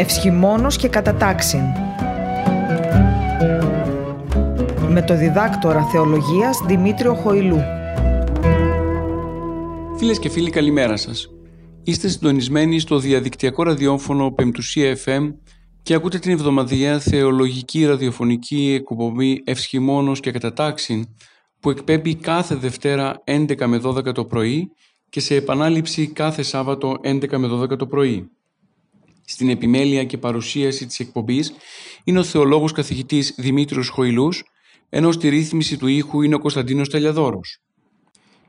Ευσχημόνος και κατατάξιν. Με το διδάκτορα θεολογίας Δημήτριο Χοηλού. Φίλες και φίλοι καλημέρα σας. Είστε συντονισμένοι στο διαδικτυακό ραδιόφωνο Πεμπτουσία FM και ακούτε την εβδομαδιαία θεολογική ραδιοφωνική εκπομπή Ευσχημόνος και Κατατάξιν που εκπέμπει κάθε Δευτέρα 11 με 12 το πρωί και σε επανάληψη κάθε Σάββατο 11 με 12 το πρωί. Στην επιμέλεια και παρουσίαση της εκπομπής είναι ο θεολόγος καθηγητής Δημήτριος Χοηλούς, ενώ στη ρύθμιση του ήχου είναι ο Κωνσταντίνος Τελιαδόρος.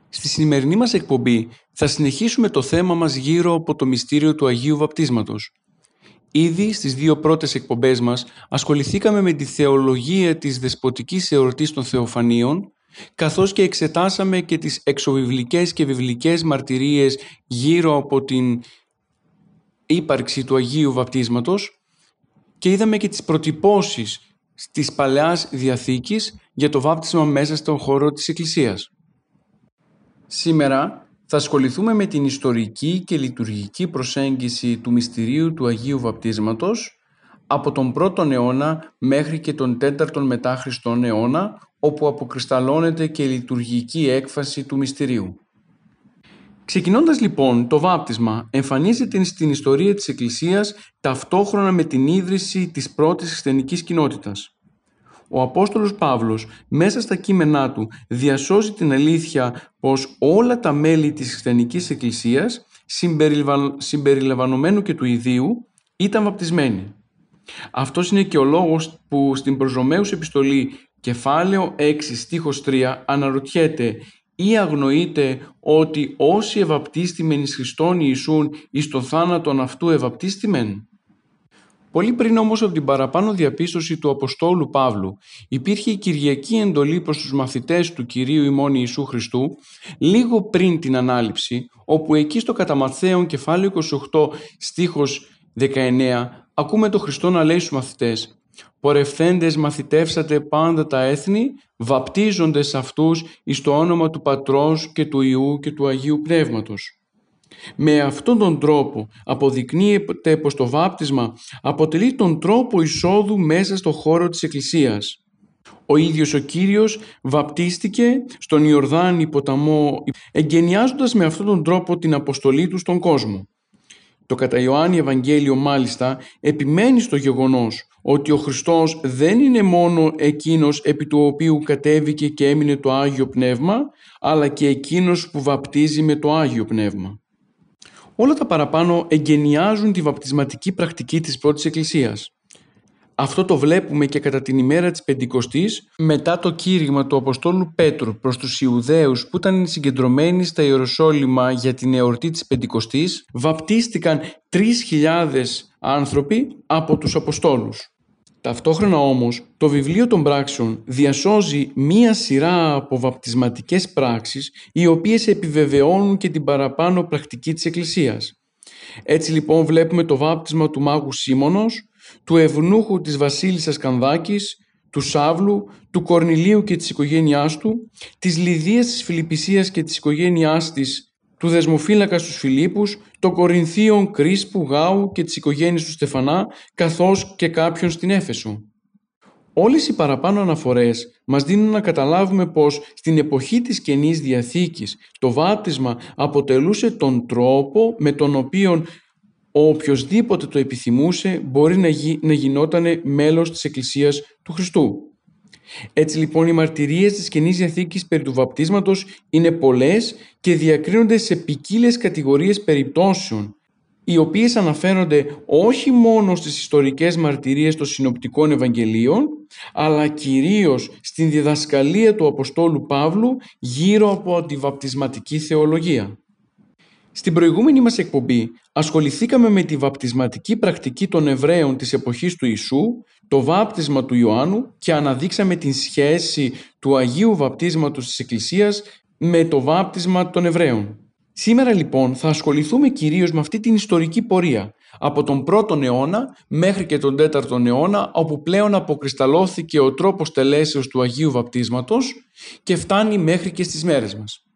Στη σημερινή μας εκπομπή θα συνεχίσουμε το θέμα μας γύρω από το μυστήριο του Αγίου Βαπτίσματος. Ήδη στις δύο πρώτες εκπομπές μας ασχοληθήκαμε με τη θεολογία της δεσποτικής εορτής των Θεοφανίων, καθώς και εξετάσαμε και τις εξωβιβλικές και βιβλικές μαρτυρίες γύρω από την ύπαρξη του Αγίου Βαπτίσματος και είδαμε και τις προτυπώσεις της Παλαιάς Διαθήκης για το βάπτισμα μέσα στον χώρο της Εκκλησίας. Σήμερα θα ασχοληθούμε με την ιστορική και λειτουργική προσέγγιση του μυστηρίου του Αγίου Βαπτίσματος από τον 1ο αιώνα μέχρι και τον 4ο μετά Χριστόν αιώνα όπου αποκρισταλώνεται και η λειτουργική έκφαση του μυστηρίου. Ξεκινώντας λοιπόν το βάπτισμα εμφανίζεται στην ιστορία της Εκκλησίας ταυτόχρονα με την ίδρυση της πρώτης χριστιανικής κοινότητας. Ο Απόστολος Παύλος μέσα στα κείμενά του διασώζει την αλήθεια πως όλα τα μέλη της χριστιανικής εκκλησίας συμπεριλαμβανομένου και του ιδίου ήταν βαπτισμένοι. Αυτός είναι και ο λόγος που στην προς επιστολή κεφάλαιο 6 στίχος 3 αναρωτιέται ή αγνοείται ότι όσοι ευαπτίστημεν εις Χριστόν Ιησούν εις το θάνατον αυτού ευαπτίστημεν; Πολύ πριν όμως από την παραπάνω διαπίστωση του Αποστόλου Παύλου υπήρχε η Κυριακή εντολή προς τους μαθητές του Κυρίου ημών Ιησού Χριστού λίγο πριν την Ανάληψη όπου εκεί στο κατά κεφάλαιο 28 στίχος 19 ακούμε το Χριστό να λέει στους μαθητές «Πορευθέντες μαθητεύσατε πάντα τα έθνη, βαπτίζοντες αυτούς εις το όνομα του Πατρός και του Ιού και του Αγίου Πνεύματος». Με αυτόν τον τρόπο αποδεικνύεται πως το βάπτισμα αποτελεί τον τρόπο εισόδου μέσα στο χώρο της Εκκλησίας. Ο ίδιος ο Κύριος βαπτίστηκε στον Ιορδάνη ποταμό εγκαινιάζοντας με αυτόν τον τρόπο την αποστολή του στον κόσμο. Το κατά Ιωάννη Ευαγγέλιο μάλιστα επιμένει στο γεγονός ότι ο Χριστός δεν είναι μόνο εκείνος επί του οποίου κατέβηκε και έμεινε το Άγιο Πνεύμα αλλά και εκείνος που βαπτίζει με το Άγιο Πνεύμα. Όλα τα παραπάνω εγκαινιάζουν τη βαπτισματική πρακτική της πρώτης Εκκλησίας. Αυτό το βλέπουμε και κατά την ημέρα της Πεντηκοστής μετά το κήρυγμα του Αποστόλου Πέτρου προς τους Ιουδαίους που ήταν συγκεντρωμένοι στα Ιεροσόλυμα για την εορτή της Πεντηκοστής βαπτίστηκαν 3.000 άνθρωποι από τους Αποστόλους. Ταυτόχρονα όμως το βιβλίο των πράξεων διασώζει μία σειρά από βαπτισματικές πράξεις οι οποίες επιβεβαιώνουν και την παραπάνω πρακτική της Εκκλησίας. Έτσι λοιπόν βλέπουμε το βάπτισμα του μάγου Σίμωνος, του ευνούχου της βασίλισσας Κανδάκης, του Σάβλου, του Κορνηλίου και της οικογένειάς του, της Λιδίας της Φιλιππισίας και της οικογένειάς της του δεσμοφύλακα στους Φιλίππους, των Κορινθίων Κρίσπου, Γάου και της οικογένειας του Στεφανά, καθώς και κάποιον στην Έφεσο. Όλες οι παραπάνω αναφορές μας δίνουν να καταλάβουμε πως στην εποχή της Καινής Διαθήκης το βάπτισμα αποτελούσε τον τρόπο με τον οποίο ο οποιοδήποτε το επιθυμούσε μπορεί να, γι, να γινόταν μέλος της Εκκλησίας του Χριστού. Έτσι λοιπόν οι μαρτυρίες της Καινής Διαθήκης περί του βαπτίσματος είναι πολλές και διακρίνονται σε ποικίλες κατηγορίες περιπτώσεων οι οποίες αναφέρονται όχι μόνο στις ιστορικές μαρτυρίες των συνοπτικών Ευαγγελίων αλλά κυρίως στην διδασκαλία του Αποστόλου Παύλου γύρω από τη βαπτισματική θεολογία. Στην προηγούμενη μας εκπομπή ασχοληθήκαμε με τη βαπτισματική πρακτική των Εβραίων της εποχής του Ιησού, το βάπτισμα του Ιωάννου και αναδείξαμε την σχέση του Αγίου Βαπτίσματος της Εκκλησίας με το βάπτισμα των Εβραίων. Σήμερα λοιπόν θα ασχοληθούμε κυρίως με αυτή την ιστορική πορεία από τον 1ο αιώνα μέχρι και τον 4ο αιώνα όπου πλέον αποκρισταλώθηκε ο τρόπος τελέσεως του Αγίου Βαπτίσματος και φτάνει μέχρι και στις μέρες μας.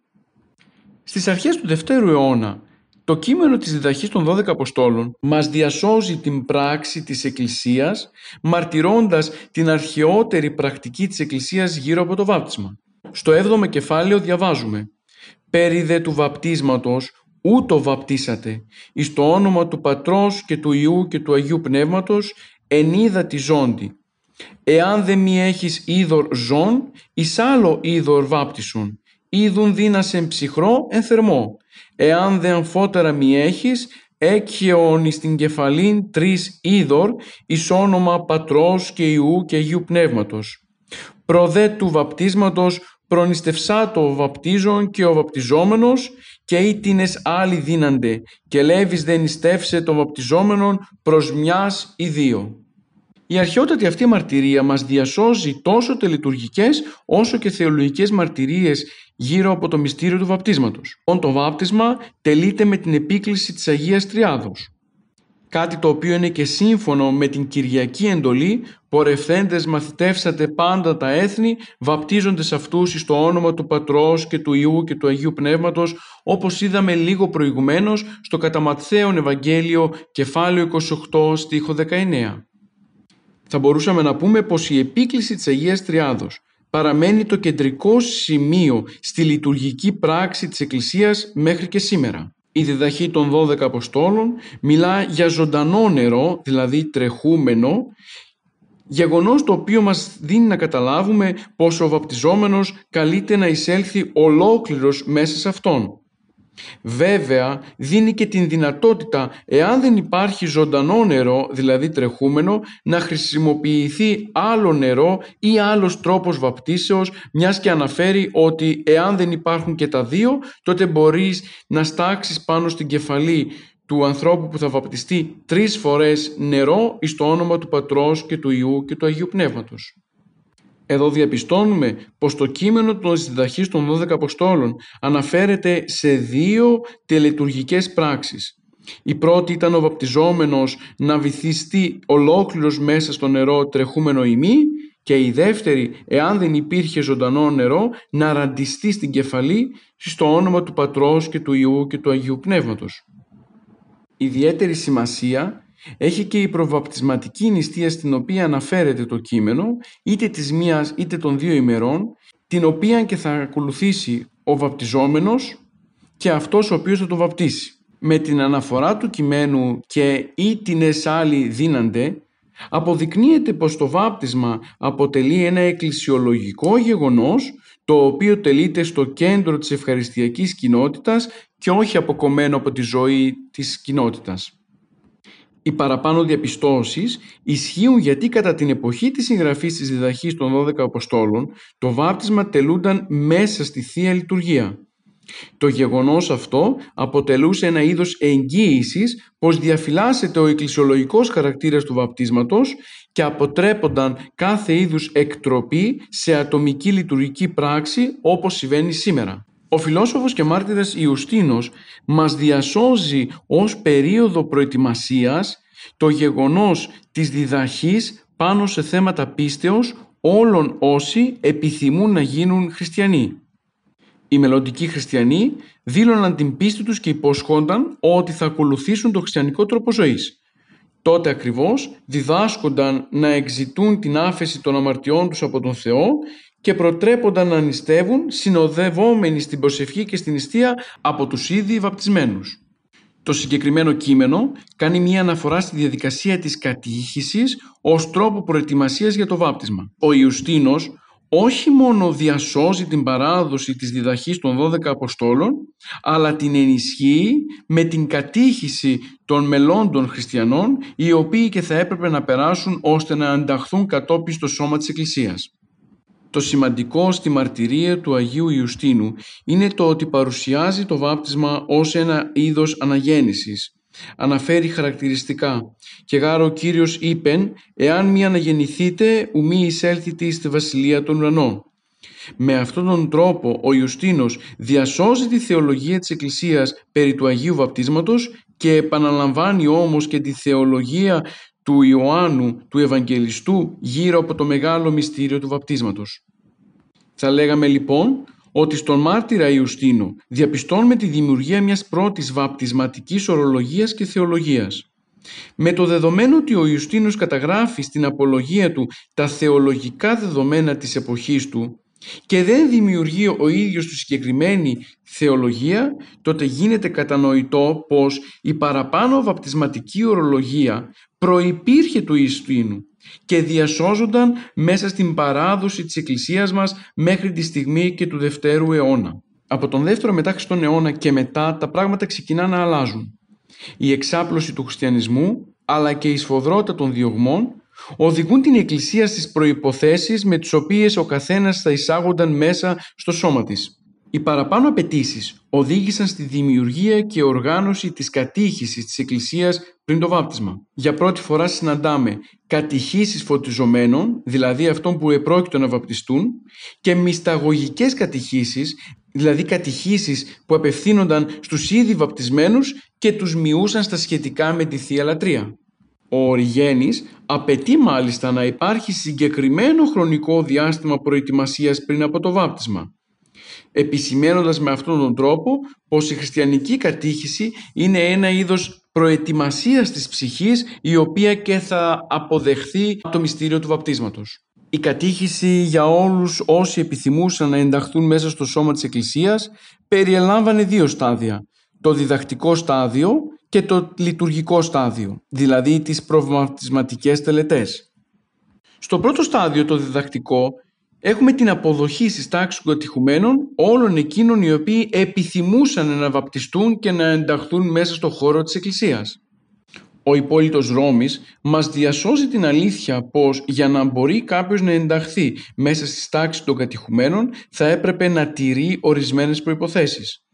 Στις αρχές του Δευτέρου αιώνα Το κείμενο της διδαχής των 12 Αποστόλων μας διασώζει την πράξη της Εκκλησίας μαρτυρώντας την αρχαιότερη πρακτική της Εκκλησίας γύρω από το βάπτισμα. Στο 7ο κεφάλαιο διαβάζουμε «Περί δε του βαπτίσματος ούτω βαπτίσατε εις το όνομα του Πατρός και του Ιού και του Αγίου Πνεύματος εν είδα τη ζώντη. Εάν δεν μη έχεις είδωρ ζών, εις άλλο είδωρ βάπτισον. Είδουν δύνασεν ψυχρό εν θερμό. Εάν δεν φώτερα μη έχεις, έκχεον εις την κεφαλήν τρεις είδωρ, εις όνομα Πατρός και Ιού και Αγίου Πνεύματος. Προδέ του βαπτίσματος προνιστευσάτο ο βαπτίζων και ο βαπτιζόμενος και ήτινες άλλοι δίνανται και Λέβης δεν νηστεύσε τον βαπτιζόμενον προς μιας ή δύο. Η αρχαιότατη αυτή μαρτυρία μας διασώζει τόσο τελετουργικές όσο και θεολογικές μαρτυρίες γύρω από το μυστήριο του βαπτίσματος. Το βάπτισμα τελείται με την επίκληση της Αγίας Τριάδος κάτι το οποίο είναι και σύμφωνο με την Κυριακή εντολή «Πορευθέντες μαθητεύσατε πάντα τα έθνη, βαπτίζοντες αυτούς στο όνομα του Πατρός και του Ιού και του Αγίου Πνεύματος», όπως είδαμε λίγο προηγουμένως στο κατά Ευαγγέλιο κεφάλαιο 28 στίχο 19. Θα μπορούσαμε να πούμε πως η επίκληση της Αγίας Τριάδος παραμένει το κεντρικό σημείο στη λειτουργική πράξη της Εκκλησίας μέχρι και σήμερα. Η διδαχή των 12 Αποστόλων μιλά για ζωντανό νερό, δηλαδή τρεχούμενο, γεγονός το οποίο μας δίνει να καταλάβουμε πως ο βαπτιζόμενος καλείται να εισέλθει ολόκληρος μέσα σε αυτόν. Βέβαια δίνει και την δυνατότητα εάν δεν υπάρχει ζωντανό νερό, δηλαδή τρεχούμενο, να χρησιμοποιηθεί άλλο νερό ή άλλος τρόπος βαπτίσεως, μιας και αναφέρει ότι εάν δεν υπάρχουν και τα δύο, τότε μπορείς να στάξεις πάνω στην κεφαλή του ανθρώπου που θα βαπτιστεί τρεις φορές νερό εις το όνομα του Πατρός και του Ιού και του Αγίου Πνεύματος. Εδώ διαπιστώνουμε πως το κείμενο των διδαχής των 12 Αποστόλων αναφέρεται σε δύο τελετουργικές πράξεις. Η πρώτη ήταν ο βαπτιζόμενος να βυθιστεί ολόκληρος μέσα στο νερό τρεχούμενο ημί και η δεύτερη, εάν δεν υπήρχε ζωντανό νερό, να ραντιστεί στην κεφαλή στο όνομα του Πατρός και του Ιού και του Αγίου Πνεύματος. Ιδιαίτερη σημασία έχει και η προβαπτισματική νηστεία στην οποία αναφέρεται το κείμενο, είτε της μίας είτε των δύο ημερών, την οποία και θα ακολουθήσει ο βαπτιζόμενος και αυτός ο οποίος θα το βαπτίσει. Με την αναφορά του κειμένου και ήτινες άλλοι δίνανται, αποδεικνύεται πως το βάπτισμα αποτελεί ένα εκκλησιολογικό γεγονός το οποίο τελείται στο κέντρο της ευχαριστιακής κοινότητας και όχι αποκομμένο από τη ζωή της κοινότητας. Οι παραπάνω διαπιστώσεις ισχύουν γιατί κατά την εποχή της συγγραφής της διδαχής των 12 Αποστόλων το βάπτισμα τελούνταν μέσα στη Θεία Λειτουργία. Το γεγονός αυτό αποτελούσε ένα είδος εγγύησης πως διαφυλάσσεται ο εκκλησιολογικός χαρακτήρας του βαπτίσματος και αποτρέπονταν κάθε είδους εκτροπή σε ατομική λειτουργική πράξη όπως συμβαίνει σήμερα. Ο φιλόσοφος και μάρτυρας Ιουστίνος μας διασώζει ως περίοδο προετοιμασίας το γεγονός της διδαχής πάνω σε θέματα πίστεως όλων όσοι επιθυμούν να γίνουν χριστιανοί. Οι μελλοντικοί χριστιανοί δήλωναν την πίστη τους και υποσχόνταν ότι θα ακολουθήσουν το χριστιανικό τρόπο ζωής. Τότε ακριβώς διδάσκονταν να εξητούν την άφεση των αμαρτιών τους από τον Θεό και προτρέπονταν να νηστεύουν συνοδευόμενοι στην προσευχή και στην νηστεία από τους ήδη βαπτισμένους. Το συγκεκριμένο κείμενο κάνει μια αναφορά στη διαδικασία της κατήχησης ως τρόπο προετοιμασίας για το βάπτισμα. Ο Ιουστίνος όχι μόνο διασώζει την παράδοση της διδαχής των 12 Αποστόλων, αλλά την ενισχύει με την κατήχηση των μελών των χριστιανών, οι οποίοι και θα έπρεπε να περάσουν ώστε να ανταχθούν κατόπιν στο σώμα της Εκκλησίας. Το σημαντικό στη μαρτυρία του Αγίου Ιουστίνου είναι το ότι παρουσιάζει το βάπτισμα ως ένα είδος αναγέννησης. Αναφέρει χαρακτηριστικά «Και γάρο ο Κύριος είπεν, εάν μη αναγεννηθείτε, ουμή εισέλθητε στη βασιλεία των ουρανών». Με αυτόν τον τρόπο ο Ιουστίνος διασώζει τη θεολογία της Εκκλησίας περί του Αγίου Βαπτίσματος και επαναλαμβάνει όμως και τη θεολογία του Ιωάννου, του Ευαγγελιστού, γύρω από το μεγάλο μυστήριο του βαπτίσματος. Θα λέγαμε λοιπόν ότι στον μάρτυρα Ιουστίνο διαπιστώνουμε τη δημιουργία μιας πρώτης βαπτισματικής ορολογίας και θεολογίας. Με το δεδομένο ότι ο Ιουστίνος καταγράφει στην απολογία του τα θεολογικά δεδομένα της εποχής του και δεν δημιουργεί ο ίδιος του συγκεκριμένη θεολογία, τότε γίνεται κατανοητό πως η παραπάνω βαπτισματική ορολογία προϋπήρχε του Ιουστίνου και διασώζονταν μέσα στην παράδοση της Εκκλησίας μας μέχρι τη στιγμή και του Δευτέρου αιώνα. Από τον δεύτερο μετά Χριστόν αιώνα και μετά τα πράγματα ξεκινά να αλλάζουν. Η εξάπλωση του χριστιανισμού αλλά και η σφοδρότητα των διωγμών οδηγούν την Εκκλησία στις προϋποθέσεις με τις οποίες ο καθένας θα εισάγονταν μέσα στο σώμα της. Οι παραπάνω απαιτήσεις οδήγησαν στη δημιουργία και οργάνωση της κατήχησης της Εκκλησίας πριν το βάπτισμα. Για πρώτη φορά συναντάμε κατηχήσεις φωτιζομένων, δηλαδή αυτών που επρόκειτο να βαπτιστούν, και μυσταγωγικές κατηχήσεις, δηλαδή κατηχήσεις που απευθύνονταν στους ήδη βαπτισμένους και τους μειούσαν στα σχετικά με τη Θεία Λατρεία. Ο Οριγένης απαιτεί μάλιστα να υπάρχει συγκεκριμένο χρονικό διάστημα προετοιμασίας πριν από το βάπτισμα επισημένοντας με αυτόν τον τρόπο πως η χριστιανική κατήχηση είναι ένα είδος προετοιμασίας της ψυχής η οποία και θα αποδεχθεί το μυστήριο του βαπτίσματος. Η κατήχηση για όλους όσοι επιθυμούσαν να ενταχθούν μέσα στο σώμα της Εκκλησίας περιελάμβανε δύο στάδια. Το διδακτικό στάδιο και το λειτουργικό στάδιο, δηλαδή τις προβαπτισματικές τελετές. Στο πρώτο στάδιο, το διδακτικό, έχουμε την αποδοχή στις τάξεις των κατηχουμένων όλων εκείνων οι οποίοι επιθυμούσαν να βαπτιστούν και να ενταχθούν μέσα στο χώρο της Εκκλησίας. Ο υπόλοιπος Ρώμης μας διασώζει την αλήθεια πως για να μπορεί κάποιος να ενταχθεί μέσα στις τάξεις των κατηχουμένων θα έπρεπε να τηρεί ορισμένες προϋποθέσεις.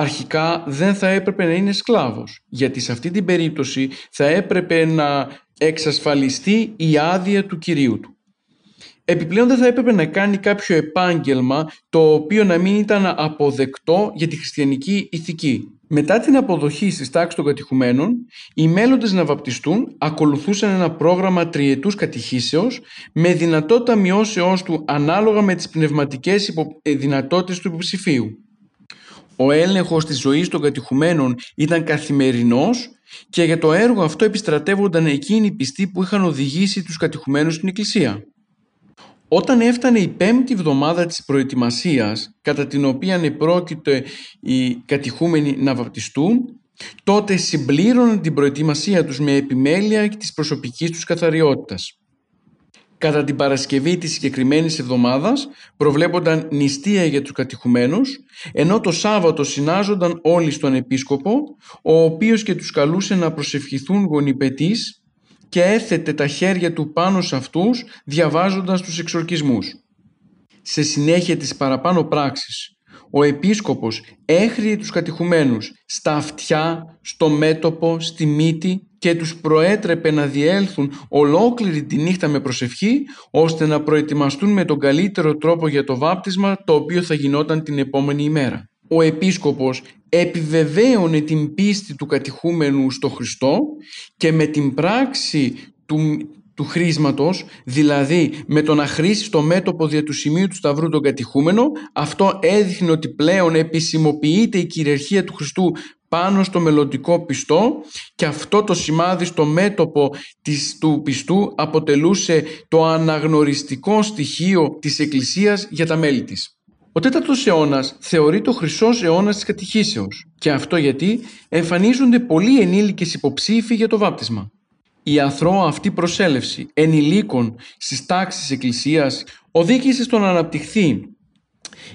Αρχικά δεν θα έπρεπε να είναι σκλάβος, γιατί σε αυτή την περίπτωση θα έπρεπε να εξασφαλιστεί η άδεια του Κυρίου του. Επιπλέον δεν θα έπρεπε να κάνει κάποιο επάγγελμα το οποίο να μην ήταν αποδεκτό για τη χριστιανική ηθική. Μετά την αποδοχή στις τάξεις των κατηχουμένων, οι μέλλοντες να βαπτιστούν ακολουθούσαν ένα πρόγραμμα τριετούς κατηχήσεως με δυνατότητα μειώσεώς του ανάλογα με τις πνευματικές υπο... Ε, δυνατότητες του υποψηφίου. Ο έλεγχος της ζωής των κατηχουμένων ήταν καθημερινός και για το έργο αυτό επιστρατεύονταν εκείνοι οι πιστοί που είχαν οδηγήσει τους κατηχουμένους στην Εκκλησία. Όταν έφτανε η πέμπτη εβδομάδα της προετοιμασίας, κατά την οποία επρόκειται οι κατηχούμενοι να βαπτιστούν, τότε συμπλήρωναν την προετοιμασία τους με επιμέλεια και της προσωπικής τους καθαριότητας. Κατά την Παρασκευή της συγκεκριμένης εβδομάδας προβλέπονταν νηστεία για τους κατηχουμένους, ενώ το Σάββατο συνάζονταν όλοι στον Επίσκοπο, ο οποίος και τους καλούσε να προσευχηθούν γονιπετής και έθετε τα χέρια του πάνω σε αυτούς διαβάζοντας τους εξορκισμούς. Σε συνέχεια της παραπάνω πράξης, ο επίσκοπος έχριε τους κατηχουμένους στα αυτιά, στο μέτωπο, στη μύτη και τους προέτρεπε να διέλθουν ολόκληρη τη νύχτα με προσευχή ώστε να προετοιμαστούν με τον καλύτερο τρόπο για το βάπτισμα το οποίο θα γινόταν την επόμενη ημέρα. Ο επίσκοπος επιβεβαίωνε την πίστη του κατηχούμενου στο Χριστό και με την πράξη του, του χρήσματος, δηλαδή με το να χρήσει το μέτωπο δια του σημείου του Σταυρού τον κατηχούμενο, αυτό έδειχνε ότι πλέον επισημοποιείται η κυριαρχία του Χριστού πάνω στο μελλοντικό πιστό και αυτό το σημάδι στο μέτωπο της, του πιστού αποτελούσε το αναγνωριστικό στοιχείο της Εκκλησίας για τα μέλη της. Ο τέταρτος αιώνας θεωρείται ο χρυσός αιώνας της κατηχήσεως. Και αυτό γιατί εμφανίζονται πολλοί ενήλικες υποψήφοι για το βάπτισμα. Η αθρώα αυτή προσέλευση ενηλίκων στις τάξεις τη Εκκλησίας οδήγησε στο να αναπτυχθεί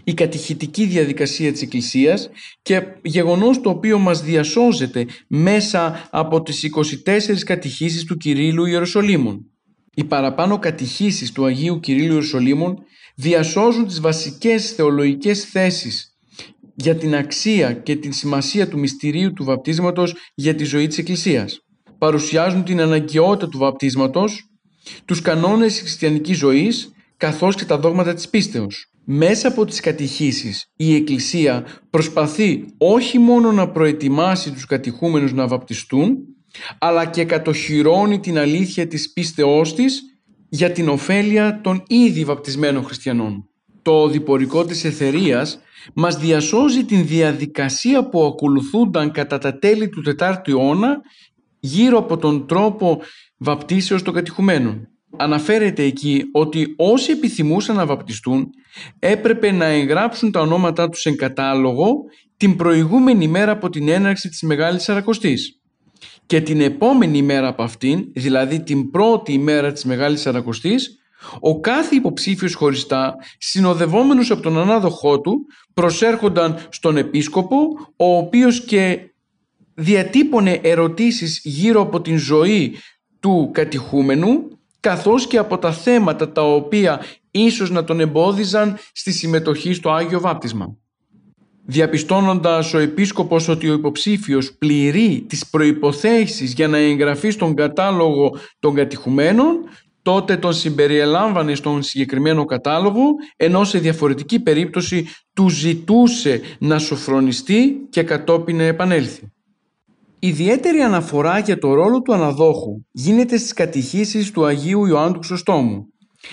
η κατηχητική διαδικασία της Εκκλησίας και γεγονός το οποίο μας διασώζεται μέσα από τις 24 κατηχήσεις του Κυρίλου Ιεροσολύμων. Οι παραπάνω κατηχήσεις του Αγίου Κυρίλου Ιεροσολύμων διασώζουν τις βασικές θεολογικές θέσεις για την αξία και την σημασία του μυστηρίου του βαπτίσματος για τη ζωή της Εκκλησίας. Παρουσιάζουν την αναγκαιότητα του βαπτίσματος, τους κανόνες της χριστιανικής ζωής, καθώς και τα δόγματα της πίστεως. Μέσα από τις κατηχήσεις η Εκκλησία προσπαθεί όχι μόνο να προετοιμάσει τους κατηχούμενους να βαπτιστούν, αλλά και κατοχυρώνει την αλήθεια της πίστεώς της για την ωφέλεια των ήδη βαπτισμένων χριστιανών. το διπορικό της εθερίας, μας διασώζει την διαδικασία που ακολουθούνταν κατά τα τέλη του 4ου αιώνα γύρω από τον τρόπο βαπτίσεως των κατηχουμένων. Αναφέρεται εκεί ότι όσοι επιθυμούσαν να βαπτιστούν έπρεπε να εγγράψουν τα ονόματά τους σε κατάλογο την προηγούμενη μέρα από την έναρξη της Μεγάλης Σαρακοστής. Και την επόμενη μέρα από αυτήν, δηλαδή την πρώτη ημέρα της Μεγάλης Σαρακοστής, ο κάθε υποψήφιος χωριστά, συνοδευόμενος από τον ανάδοχό του, προσέρχονταν στον επίσκοπο, ο οποίος και διατύπωνε ερωτήσεις γύρω από την ζωή του κατηχούμενου, καθώς και από τα θέματα τα οποία ίσως να τον εμπόδιζαν στη συμμετοχή στο Άγιο Βάπτισμα. Διαπιστώνοντας ο επίσκοπος ότι ο υποψήφιος πληρεί τις προϋποθέσεις για να εγγραφεί στον κατάλογο των κατηχουμένων, τότε τον συμπεριελάμβανε στον συγκεκριμένο κατάλογο, ενώ σε διαφορετική περίπτωση του ζητούσε να σοφρονιστεί και κατόπιν να επανέλθει. Ιδιαίτερη αναφορά για το ρόλο του αναδόχου γίνεται στις κατηχήσεις του Αγίου Ιωάννου του Ξωστόμου.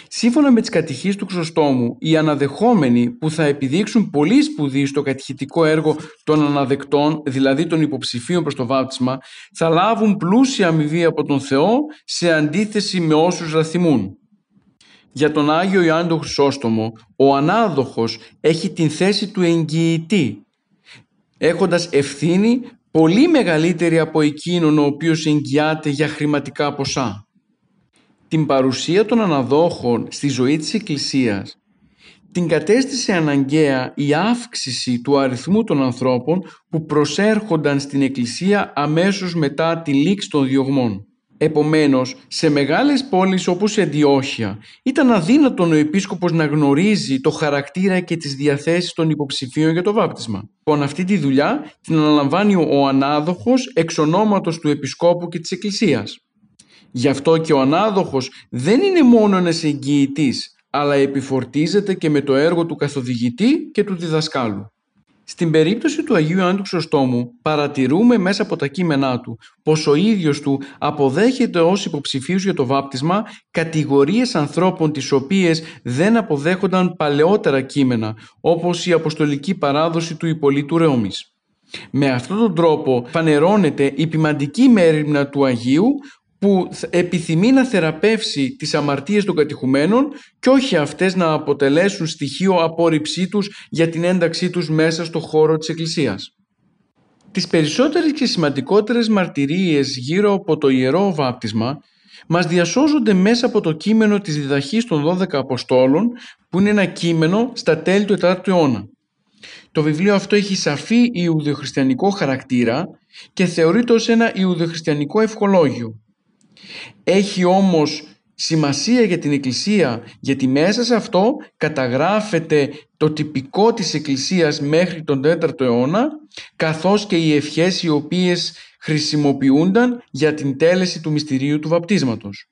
Σύμφωνα με τις κατηχήσεις του Ξωστόμου, οι αναδεχόμενοι που θα επιδείξουν πολύ σπουδή στο κατηχητικό έργο των αναδεκτών, δηλαδή των υποψηφίων προς το βάπτισμα, θα λάβουν πλούσια αμοιβή από τον Θεό σε αντίθεση με όσους ραθυμούν. Για τον Άγιο Ιωάννη Χρυσόστομο, ο ανάδοχος έχει την θέση του εγγυητή, έχοντας ευθύνη πολύ μεγαλύτερη από εκείνον ο οποίος εγγυάται για χρηματικά ποσά. Την παρουσία των αναδόχων στη ζωή της Εκκλησίας την κατέστησε αναγκαία η αύξηση του αριθμού των ανθρώπων που προσέρχονταν στην Εκκλησία αμέσως μετά τη λήξη των διωγμών. Επομένως, σε μεγάλες πόλεις όπως η Αντιόχεια ήταν αδύνατον ο επίσκοπος να γνωρίζει το χαρακτήρα και τις διαθέσεις των υποψηφίων για το βάπτισμα. Λοιπόν, αυτή τη δουλειά την αναλαμβάνει ο ανάδοχος εξ ονόματος του επισκόπου και της Εκκλησίας. Γι' αυτό και ο ανάδοχος δεν είναι μόνο ένας εγγυητής, αλλά επιφορτίζεται και με το έργο του καθοδηγητή και του διδασκάλου. Στην περίπτωση του Αγίου Ιωάννου Χρυσοστόμου παρατηρούμε μέσα από τα κείμενά του πως ο ίδιος του αποδέχεται ως υποψηφίους για το βάπτισμα κατηγορίες ανθρώπων τις οποίες δεν αποδέχονταν παλαιότερα κείμενα όπως η αποστολική παράδοση του Ιππολίτου Ρεόμης. Με αυτόν τον τρόπο φανερώνεται η ποιμαντική μέρημνα του Αγίου που επιθυμεί να θεραπεύσει τις αμαρτίες των κατηχουμένων και όχι αυτές να αποτελέσουν στοιχείο απόρριψή τους για την ένταξή τους μέσα στο χώρο της Εκκλησίας. Τις περισσότερες και σημαντικότερες μαρτυρίες γύρω από το Ιερό Βάπτισμα μας διασώζονται μέσα από το κείμενο της διδαχής των 12 Αποστόλων που είναι ένα κείμενο στα τέλη του 4ου αιώνα. Το βιβλίο αυτό έχει σαφή ιουδοχριστιανικό χαρακτήρα και θεωρείται ως ένα ιουδοχριστιανικό ευχολόγιο. Έχει όμως σημασία για την Εκκλησία γιατί μέσα σε αυτό καταγράφεται το τυπικό της Εκκλησίας μέχρι τον 4ο αιώνα καθώς και οι ευχές οι οποίες χρησιμοποιούνταν για την τέλεση του μυστηρίου του βαπτίσματος.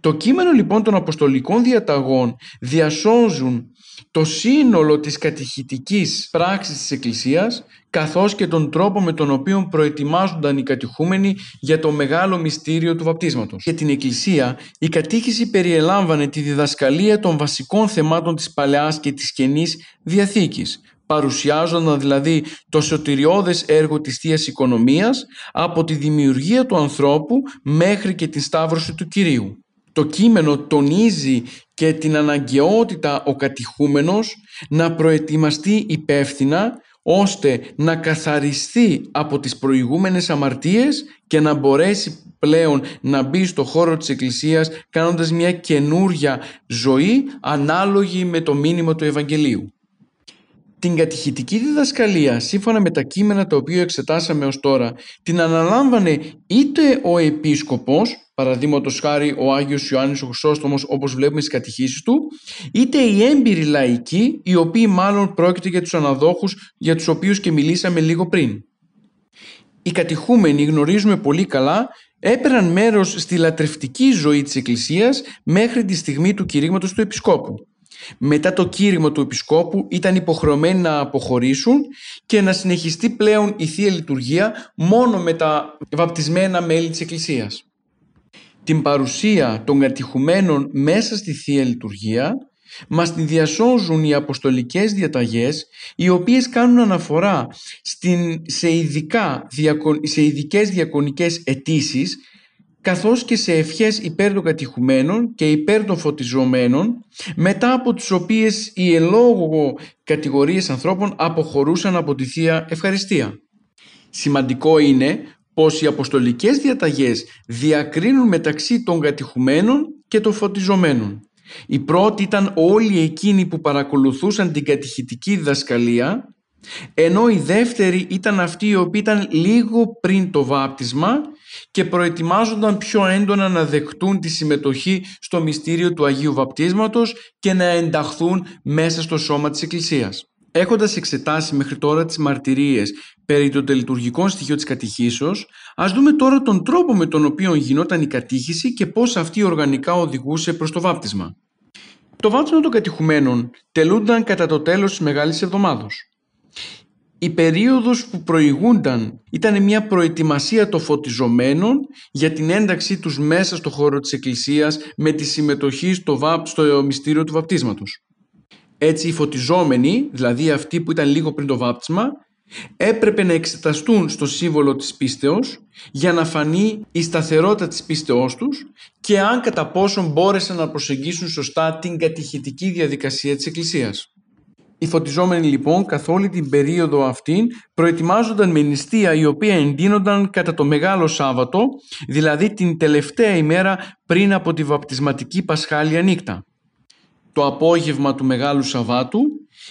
Το κείμενο λοιπόν των Αποστολικών Διαταγών διασώζουν το σύνολο της κατηχητικής πράξης της Εκκλησίας καθώς και τον τρόπο με τον οποίο προετοιμάζονταν οι κατηχούμενοι για το μεγάλο μυστήριο του βαπτίσματος. Για την Εκκλησία η κατήχηση περιελάμβανε τη διδασκαλία των βασικών θεμάτων της Παλαιάς και της Καινής Διαθήκης παρουσιάζονταν δηλαδή το σωτηριώδες έργο της θείας Οικονομίας από τη δημιουργία του ανθρώπου μέχρι και την σταύρωση του Κυρίου. Το κείμενο τονίζει και την αναγκαιότητα ο κατηχούμενος να προετοιμαστεί υπεύθυνα ώστε να καθαριστεί από τις προηγούμενες αμαρτίες και να μπορέσει πλέον να μπει στο χώρο της Εκκλησίας κάνοντας μια καινούρια ζωή ανάλογη με το μήνυμα του Ευαγγελίου. Την κατηχητική διδασκαλία, σύμφωνα με τα κείμενα τα οποία εξετάσαμε ως τώρα, την αναλάμβανε είτε ο επίσκοπος, παραδείγματος χάρη ο Άγιος Ιωάννης ο Χρυσόστομος όπως βλέπουμε στις κατηχήσεις του, είτε οι έμπειροι λαϊκοί, οι οποίοι μάλλον πρόκειται για τους αναδόχους για τους οποίους και μιλήσαμε λίγο πριν. Οι κατηχούμενοι γνωρίζουμε πολύ καλά έπαιρναν μέρος στη λατρευτική ζωή της Εκκλησίας μέχρι τη στιγμή του κηρύγματος του Επισκόπου. Μετά το κήρυγμα του Επισκόπου ήταν υποχρεωμένοι να αποχωρήσουν και να συνεχιστεί πλέον η Θεία Λειτουργία μόνο με τα βαπτισμένα μέλη της Εκκλησίας. Την παρουσία των κατηχουμένων μέσα στη Θεία Λειτουργία μας τη διασώζουν οι αποστολικές διαταγές οι οποίες κάνουν αναφορά στην, σε, ειδικά, σε ειδικές διακονικές αιτήσεις καθώς και σε ευχές υπέρ των κατηχουμένων και υπέρ των φωτιζομένων μετά από τις οποίες οι ελόγω κατηγορίες ανθρώπων αποχωρούσαν από τη Θεία Ευχαριστία. Σημαντικό είναι πως οι αποστολικές διαταγές διακρίνουν μεταξύ των κατηχουμένων και των φωτιζομένων. Οι πρώτοι ήταν όλοι εκείνοι που παρακολουθούσαν την κατηχητική διδασκαλία, ενώ οι δεύτεροι ήταν αυτοί οι οποίοι ήταν λίγο πριν το βάπτισμα και προετοιμάζονταν πιο έντονα να δεχτούν τη συμμετοχή στο μυστήριο του Αγίου Βαπτίσματος και να ενταχθούν μέσα στο σώμα της Εκκλησίας. Έχοντας εξετάσει μέχρι τώρα τις μαρτυρίες περί των τελειτουργικών στοιχείων της κατηχήσεως, ας δούμε τώρα τον τρόπο με τον οποίο γινόταν η κατήχηση και πώς αυτή οργανικά οδηγούσε προς το βάπτισμα. Το βάπτισμα των κατηχουμένων τελούνταν κατά το τέλος της Μεγάλης Εβδομάδος. Η περίοδος που προηγούνταν ήταν μια προετοιμασία των φωτιζομένων για την ένταξή τους μέσα στο χώρο της Εκκλησίας με τη συμμετοχή στο, βαπ, στο μυστήριο του βαπτίσματος. Έτσι οι φωτιζόμενοι, δηλαδή αυτοί που ήταν λίγο πριν το βάπτισμα, έπρεπε να εξεταστούν στο σύμβολο της πίστεως για να φανεί η σταθερότητα της πίστεώς τους και αν κατά πόσον μπόρεσαν να προσεγγίσουν σωστά την κατηχητική διαδικασία της Εκκλησίας. Οι φωτιζόμενοι λοιπόν καθ' όλη την περίοδο αυτή προετοιμάζονταν με νηστεία η οποία εντείνονταν κατά το Μεγάλο Σάββατο, δηλαδή την τελευταία ημέρα πριν από τη βαπτισματική Πασχάλια νύχτα. Το απόγευμα του Μεγάλου Σαββάτου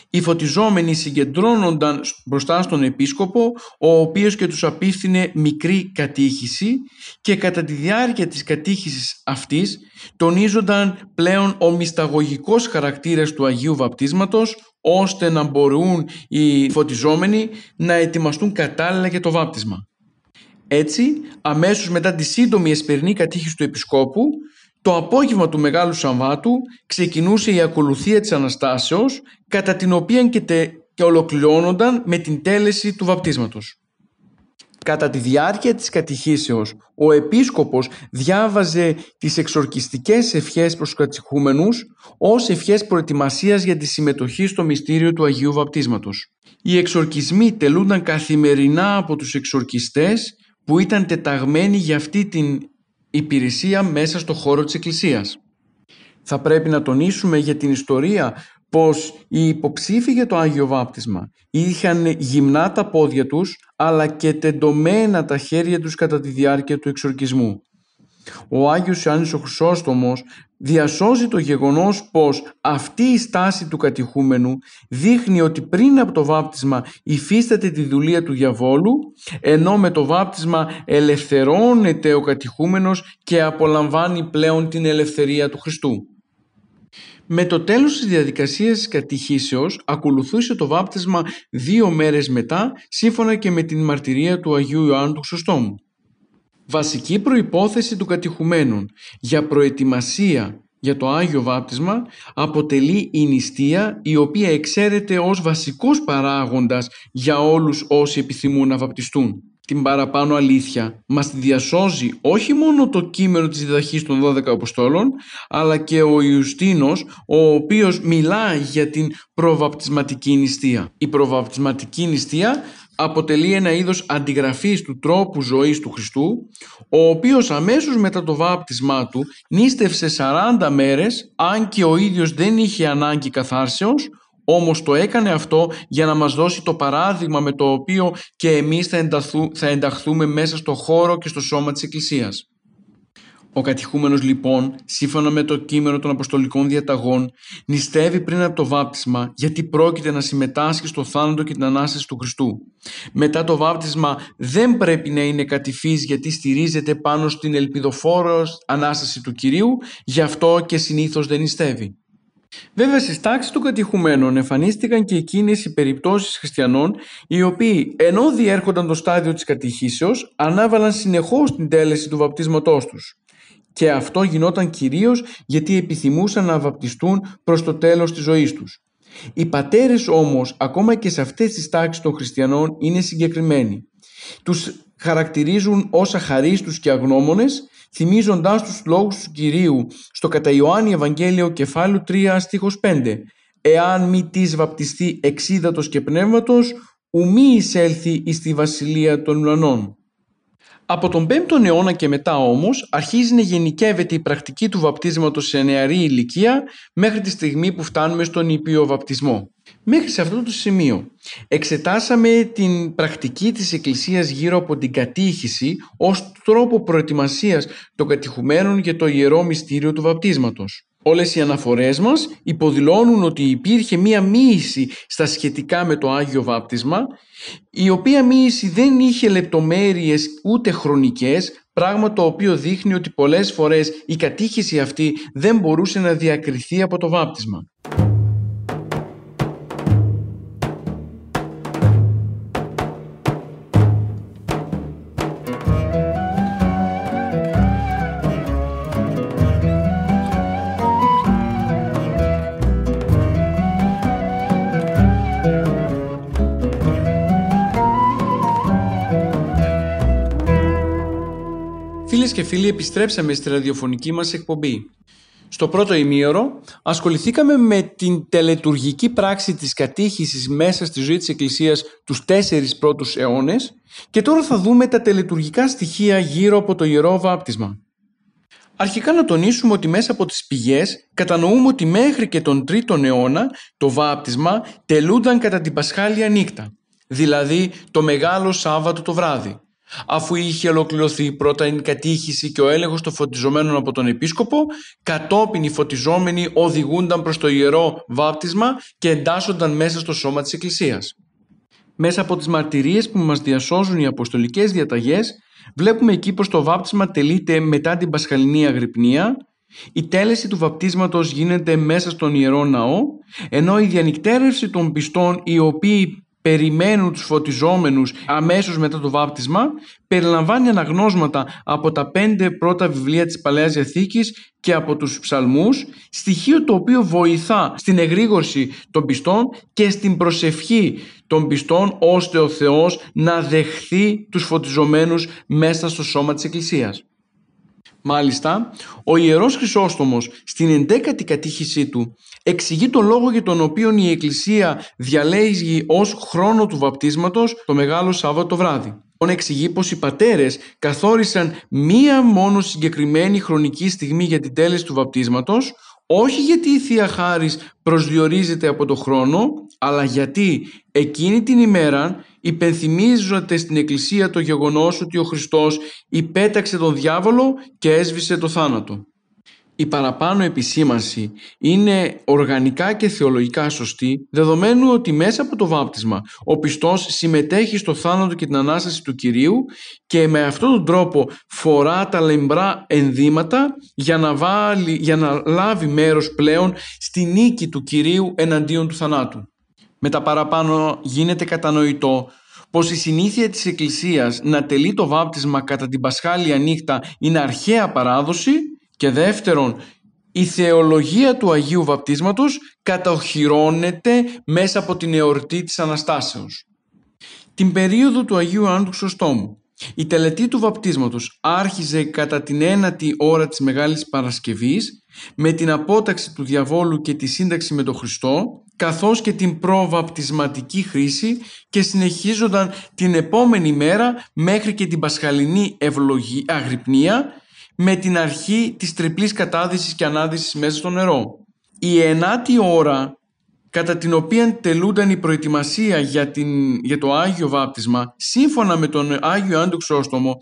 οι φωτιζόμενοι συγκεντρώνονταν μπροστά στον επίσκοπο, ο οποίος και τους απίφθινε μικρή κατήχηση και κατά τη διάρκεια της κατήχησης αυτής τονίζονταν πλέον ο μυσταγωγικός χαρακτήρας του Αγίου Βαπτίσματος, ώστε να μπορούν οι φωτιζόμενοι να ετοιμαστούν κατάλληλα για το βάπτισμα. Έτσι, αμέσως μετά τη σύντομη εσπερινή κατήχηση του Επισκόπου, το απόγευμα του Μεγάλου Σαββάτου ξεκινούσε η ακολουθία της Αναστάσεως κατά την οποία και, τε, και ολοκληρώνονταν με την τέλεση του βαπτίσματος. Κατά τη διάρκεια της κατηχήσεως, ο επίσκοπος διάβαζε τις εξορκιστικές ευχές προς τους κατηχούμενους ως ευχές προετοιμασίας για τη συμμετοχή στο μυστήριο του Αγίου Βαπτίσματος. Οι εξορκισμοί τελούνταν καθημερινά από τους εξορκιστές που ήταν τεταγμένοι για αυτή την υπηρεσία μέσα στο χώρο της Εκκλησίας. Θα πρέπει να τονίσουμε για την ιστορία πως οι υποψήφοι για το Άγιο Βάπτισμα είχαν γυμνά τα πόδια τους αλλά και τεντωμένα τα χέρια τους κατά τη διάρκεια του εξορκισμού. Ο Άγιος Ιωάννης ο Χρυσόστομος διασώζει το γεγονός πως αυτή η στάση του κατηχούμενου δείχνει ότι πριν από το βάπτισμα υφίσταται τη δουλεία του διαβόλου ενώ με το βάπτισμα ελευθερώνεται ο κατηχούμενος και απολαμβάνει πλέον την ελευθερία του Χριστού. Με το τέλος της διαδικασίας της κατηχήσεως ακολουθούσε το βάπτισμα δύο μέρες μετά σύμφωνα και με την μαρτυρία του Αγίου Ιωάννου του Χρυσοστόμου. Βασική προϋπόθεση του κατηχουμένων για προετοιμασία για το Άγιο Βάπτισμα αποτελεί η νηστεία η οποία εξαίρεται ως βασικός παράγοντας για όλους όσοι επιθυμούν να βαπτιστούν. Την παραπάνω αλήθεια μας διασώζει όχι μόνο το κείμενο της διδαχής των 12 Αποστόλων αλλά και ο Ιουστίνος ο οποίος μιλάει για την προβαπτισματική νηστεία. Η προβαπτισματική νηστεία αποτελεί ένα είδος αντιγραφής του τρόπου ζωής του Χριστού, ο οποίος αμέσως μετά το βάπτισμά του νίστευσε 40 μέρες, αν και ο ίδιος δεν είχε ανάγκη καθάρσεως, όμως το έκανε αυτό για να μας δώσει το παράδειγμα με το οποίο και εμείς θα, θα ενταχθούμε μέσα στο χώρο και στο σώμα της Εκκλησίας. Ο κατηχούμενος λοιπόν, σύμφωνα με το κείμενο των Αποστολικών Διαταγών, νηστεύει πριν από το βάπτισμα γιατί πρόκειται να συμμετάσχει στο θάνατο και την Ανάσταση του Χριστού. Μετά το βάπτισμα δεν πρέπει να είναι κατηφής γιατί στηρίζεται πάνω στην ελπιδοφόρο Ανάσταση του Κυρίου, γι' αυτό και συνήθως δεν νηστεύει. Βέβαια στις τάξεις των κατηχουμένων εμφανίστηκαν και εκείνες οι περιπτώσεις χριστιανών οι οποίοι ενώ διέρχονταν το στάδιο της κατηχήσεως ανάβαλαν συνεχώς την τέλεση του βαπτίσματός τους και αυτό γινόταν κυρίως γιατί επιθυμούσαν να βαπτιστούν προς το τέλος της ζωής τους. Οι πατέρες όμως ακόμα και σε αυτές τις τάξεις των χριστιανών είναι συγκεκριμένοι. Τους χαρακτηρίζουν ως αχαρίστους και αγνώμονες, θυμίζοντάς τους λόγους του Κυρίου στο κατά Ιωάννη Ευαγγέλιο κεφάλου 3 στίχος 5 «Εάν μη της βαπτιστεί εξίδατος και πνεύματος, ουμή εισέλθει εις τη βασιλεία των ουρανών». Από τον 5ο αιώνα και μετά όμως αρχίζει να γενικεύεται η πρακτική του βαπτίσματος σε νεαρή ηλικία μέχρι τη στιγμή που φτάνουμε στον υπείο βαπτισμό. Μέχρι σε αυτό το σημείο εξετάσαμε την πρακτική της Εκκλησίας γύρω από την κατήχηση ως τρόπο προετοιμασίας των κατηχουμένων για το ιερό μυστήριο του βαπτίσματος. Όλες οι αναφορές μας υποδηλώνουν ότι υπήρχε μία μοίηση στα σχετικά με το Άγιο Βάπτισμα, η οποία μοίηση δεν είχε λεπτομέρειες ούτε χρονικές, πράγμα το οποίο δείχνει ότι πολλές φορές η κατήχηση αυτή δεν μπορούσε να διακριθεί από το βάπτισμα. Φίλοι, επιστρέψαμε στη ραδιοφωνική μας εκπομπή. Στο πρώτο ημίωρο ασχοληθήκαμε με την τελετουργική πράξη της κατήχησης μέσα στη ζωή της Εκκλησίας τους τέσσερις πρώτους αιώνες και τώρα θα δούμε τα τελετουργικά στοιχεία γύρω από το Ιερό Βάπτισμα. Αρχικά να τονίσουμε ότι μέσα από τις πηγές κατανοούμε ότι μέχρι και τον 3ο αιώνα το βάπτισμα τελούνταν κατά την Πασχάλια νύχτα, δηλαδή το Μεγάλο Σάββατο το βράδυ αφού είχε ολοκληρωθεί πρώτα η κατήχηση και ο έλεγχος των φωτιζομένων από τον επίσκοπο, κατόπιν οι φωτιζόμενοι οδηγούνταν προς το ιερό βάπτισμα και εντάσσονταν μέσα στο σώμα της Εκκλησίας. Μέσα από τις μαρτυρίες που μας διασώζουν οι αποστολικές διαταγές, βλέπουμε εκεί πως το βάπτισμα τελείται μετά την Πασχαλινή Αγρυπνία, η τέλεση του βαπτίσματος γίνεται μέσα στον Ιερό Ναό, ενώ η διανυκτέρευση των πιστών οι οποίοι περιμένουν τους φωτιζόμενους αμέσως μετά το βάπτισμα περιλαμβάνει αναγνώσματα από τα πέντε πρώτα βιβλία της Παλαιάς Διαθήκης και από τους ψαλμούς στοιχείο το οποίο βοηθά στην εγρήγορση των πιστών και στην προσευχή των πιστών ώστε ο Θεός να δεχθεί τους φωτιζομένους μέσα στο σώμα της Εκκλησίας. Μάλιστα, ο Ιερός Χρυσόστομος στην 11η κατήχησή του εξηγεί τον λόγο για τον οποίο η Εκκλησία διαλέγει ως χρόνο του βαπτίσματος το Μεγάλο Σάββατο το βράδυ. Он εξηγεί πως οι πατέρες καθόρισαν μία μόνο συγκεκριμένη χρονική στιγμή για την τέλεση του βαπτίσματος όχι γιατί η Θεία Χάρις προσδιορίζεται από το χρόνο, αλλά γιατί εκείνη την ημέρα υπενθυμίζονται στην Εκκλησία το γεγονός ότι ο Χριστός υπέταξε τον διάβολο και έσβησε το θάνατο. Η παραπάνω επισήμανση είναι οργανικά και θεολογικά σωστή, δεδομένου ότι μέσα από το βάπτισμα ο πιστός συμμετέχει στο θάνατο και την Ανάσταση του Κυρίου και με αυτόν τον τρόπο φορά τα λεμπρά ενδύματα για να, βάλει, για να λάβει μέρος πλέον στη νίκη του Κυρίου εναντίον του θανάτου. Με τα παραπάνω γίνεται κατανοητό πως η συνήθεια της Εκκλησίας να τελεί το βάπτισμα κατά την Πασχάλια νύχτα είναι αρχαία παράδοση και δεύτερον, η θεολογία του Αγίου Βαπτίσματος κατοχυρώνεται μέσα από την εορτή της Αναστάσεως. Την περίοδο του Αγίου Άννου του η τελετή του βαπτίσματος άρχιζε κατά την ένατη ώρα της Μεγάλης Παρασκευής με την απόταξη του διαβόλου και τη σύνταξη με τον Χριστό καθώς και την προβαπτισματική χρήση και συνεχίζονταν την επόμενη μέρα μέχρι και την Πασχαλινή ευλογή, αγρυπνία με την αρχή της τριπλής κατάδυσης και ανάδυσης μέσα στο νερό. Η ενάτη ώρα κατά την οποία τελούνταν η προετοιμασία για, την, για το Άγιο Βάπτισμα σύμφωνα με τον Άγιο Άντου Ξόστομο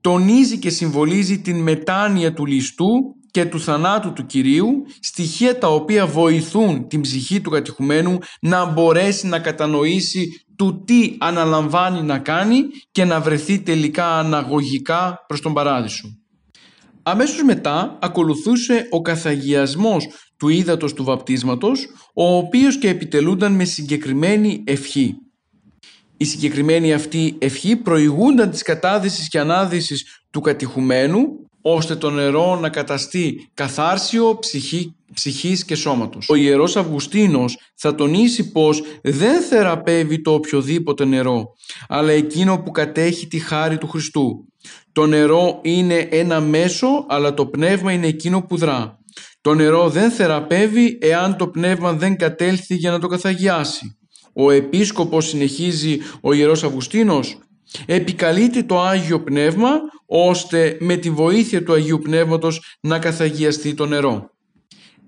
τονίζει και συμβολίζει την μετάνοια του ληστού και του θανάτου του Κυρίου, στοιχεία τα οποία βοηθούν την ψυχή του κατηχουμένου να μπορέσει να κατανοήσει του τι αναλαμβάνει να κάνει και να βρεθεί τελικά αναγωγικά προς τον Παράδεισο. Αμέσως μετά ακολουθούσε ο καθαγιασμός του ύδατος του βαπτίσματος, ο οποίος και επιτελούνταν με συγκεκριμένη ευχή. Η συγκεκριμένη αυτή ευχή προηγούνταν της κατάδυσης και ανάδυσης του κατηχουμένου, ώστε το νερό να καταστεί καθάρσιο, ψυχή, ψυχής και σώματος. Ο Ιερός Αυγουστίνος θα τονίσει πως δεν θεραπεύει το οποιοδήποτε νερό, αλλά εκείνο που κατέχει τη χάρη του Χριστού. Το νερό είναι ένα μέσο, αλλά το πνεύμα είναι εκείνο που δρά. Το νερό δεν θεραπεύει εάν το πνεύμα δεν κατέλθει για να το καθαγιάσει. Ο επίσκοπος συνεχίζει ο Ιερός Αυγουστίνος επικαλείται το Άγιο Πνεύμα ώστε με τη βοήθεια του Αγίου Πνεύματος να καθαγιαστεί το νερό.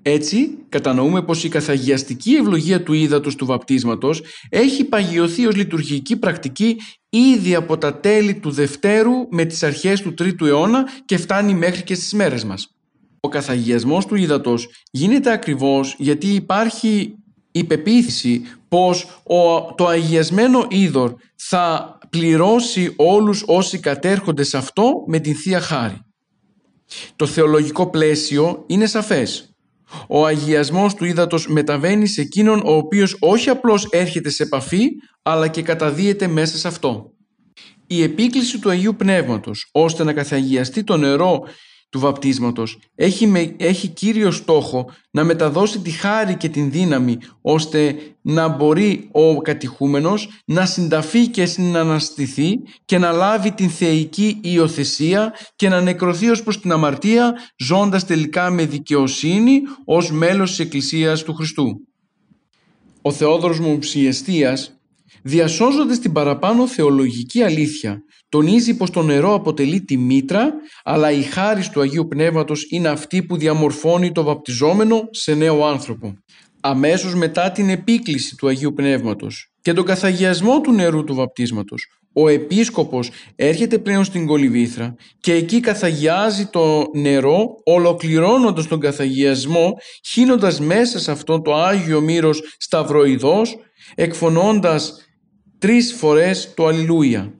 Έτσι κατανοούμε πως η καθαγιαστική ευλογία του ύδατος του βαπτίσματος έχει παγιωθεί ως λειτουργική πρακτική ήδη από τα τέλη του Δευτέρου με τις αρχές του Τρίτου αιώνα και φτάνει μέχρι και στις μέρες μας. Ο καθαγιασμός του ύδατος γίνεται ακριβώς γιατί υπάρχει η πεποίθηση πως ο, το αγιασμένο είδωρ θα πληρώσει όλους όσοι κατέρχονται σε αυτό με την Θεία Χάρη. Το θεολογικό πλαίσιο είναι σαφές. Ο αγιασμός του ύδατος μεταβαίνει σε εκείνον ο οποίος όχι απλώς έρχεται σε επαφή, αλλά και καταδύεται μέσα σε αυτό. Η επίκληση του Αγίου Πνεύματος, ώστε να καθαγιαστεί το νερό του βαπτίσματος έχει, με, έχει κύριο στόχο να μεταδώσει τη χάρη και την δύναμη ώστε να μπορεί ο κατηχούμενος να συνταφεί και να αναστηθεί και να λάβει την θεϊκή υιοθεσία και να νεκρωθεί ως προς την αμαρτία ζώντας τελικά με δικαιοσύνη ως μέλος της Εκκλησίας του Χριστού. Ο Θεόδωρος Μοψιεστίας διασώζοντας την παραπάνω θεολογική αλήθεια τονίζει πως το νερό αποτελεί τη μήτρα αλλά η χάρη του Αγίου Πνεύματος είναι αυτή που διαμορφώνει το βαπτιζόμενο σε νέο άνθρωπο. Αμέσως μετά την επίκληση του Αγίου Πνεύματος και τον καθαγιασμό του νερού του βαπτίσματος ο επίσκοπος έρχεται πλέον στην Κολυβήθρα και εκεί καθαγιάζει το νερό ολοκληρώνοντας τον καθαγιασμό χύνοντας μέσα σε αυτό το Άγιο Μύρος σταυροειδός εκφωνώντας τρεις φορές το Αλληλούια.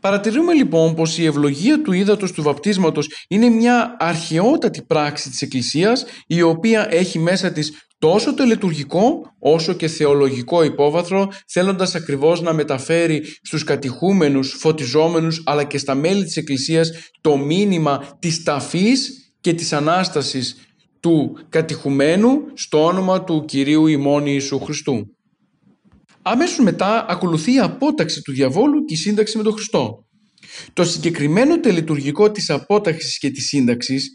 Παρατηρούμε λοιπόν πως η ευλογία του ύδατος του βαπτίσματος είναι μια αρχαιότατη πράξη της Εκκλησίας η οποία έχει μέσα της τόσο το λειτουργικό όσο και θεολογικό υπόβαθρο θέλοντας ακριβώς να μεταφέρει στους κατηχούμενους, φωτιζόμενους αλλά και στα μέλη της Εκκλησίας το μήνυμα της ταφής και της Ανάστασης του κατηχουμένου στο όνομα του Κυρίου ημών Ιησού Χριστού. Αμέσως μετά ακολουθεί η απόταξη του διαβόλου και η σύνταξη με τον Χριστό. Το συγκεκριμένο τελετουργικό της απόταξης και της σύνταξης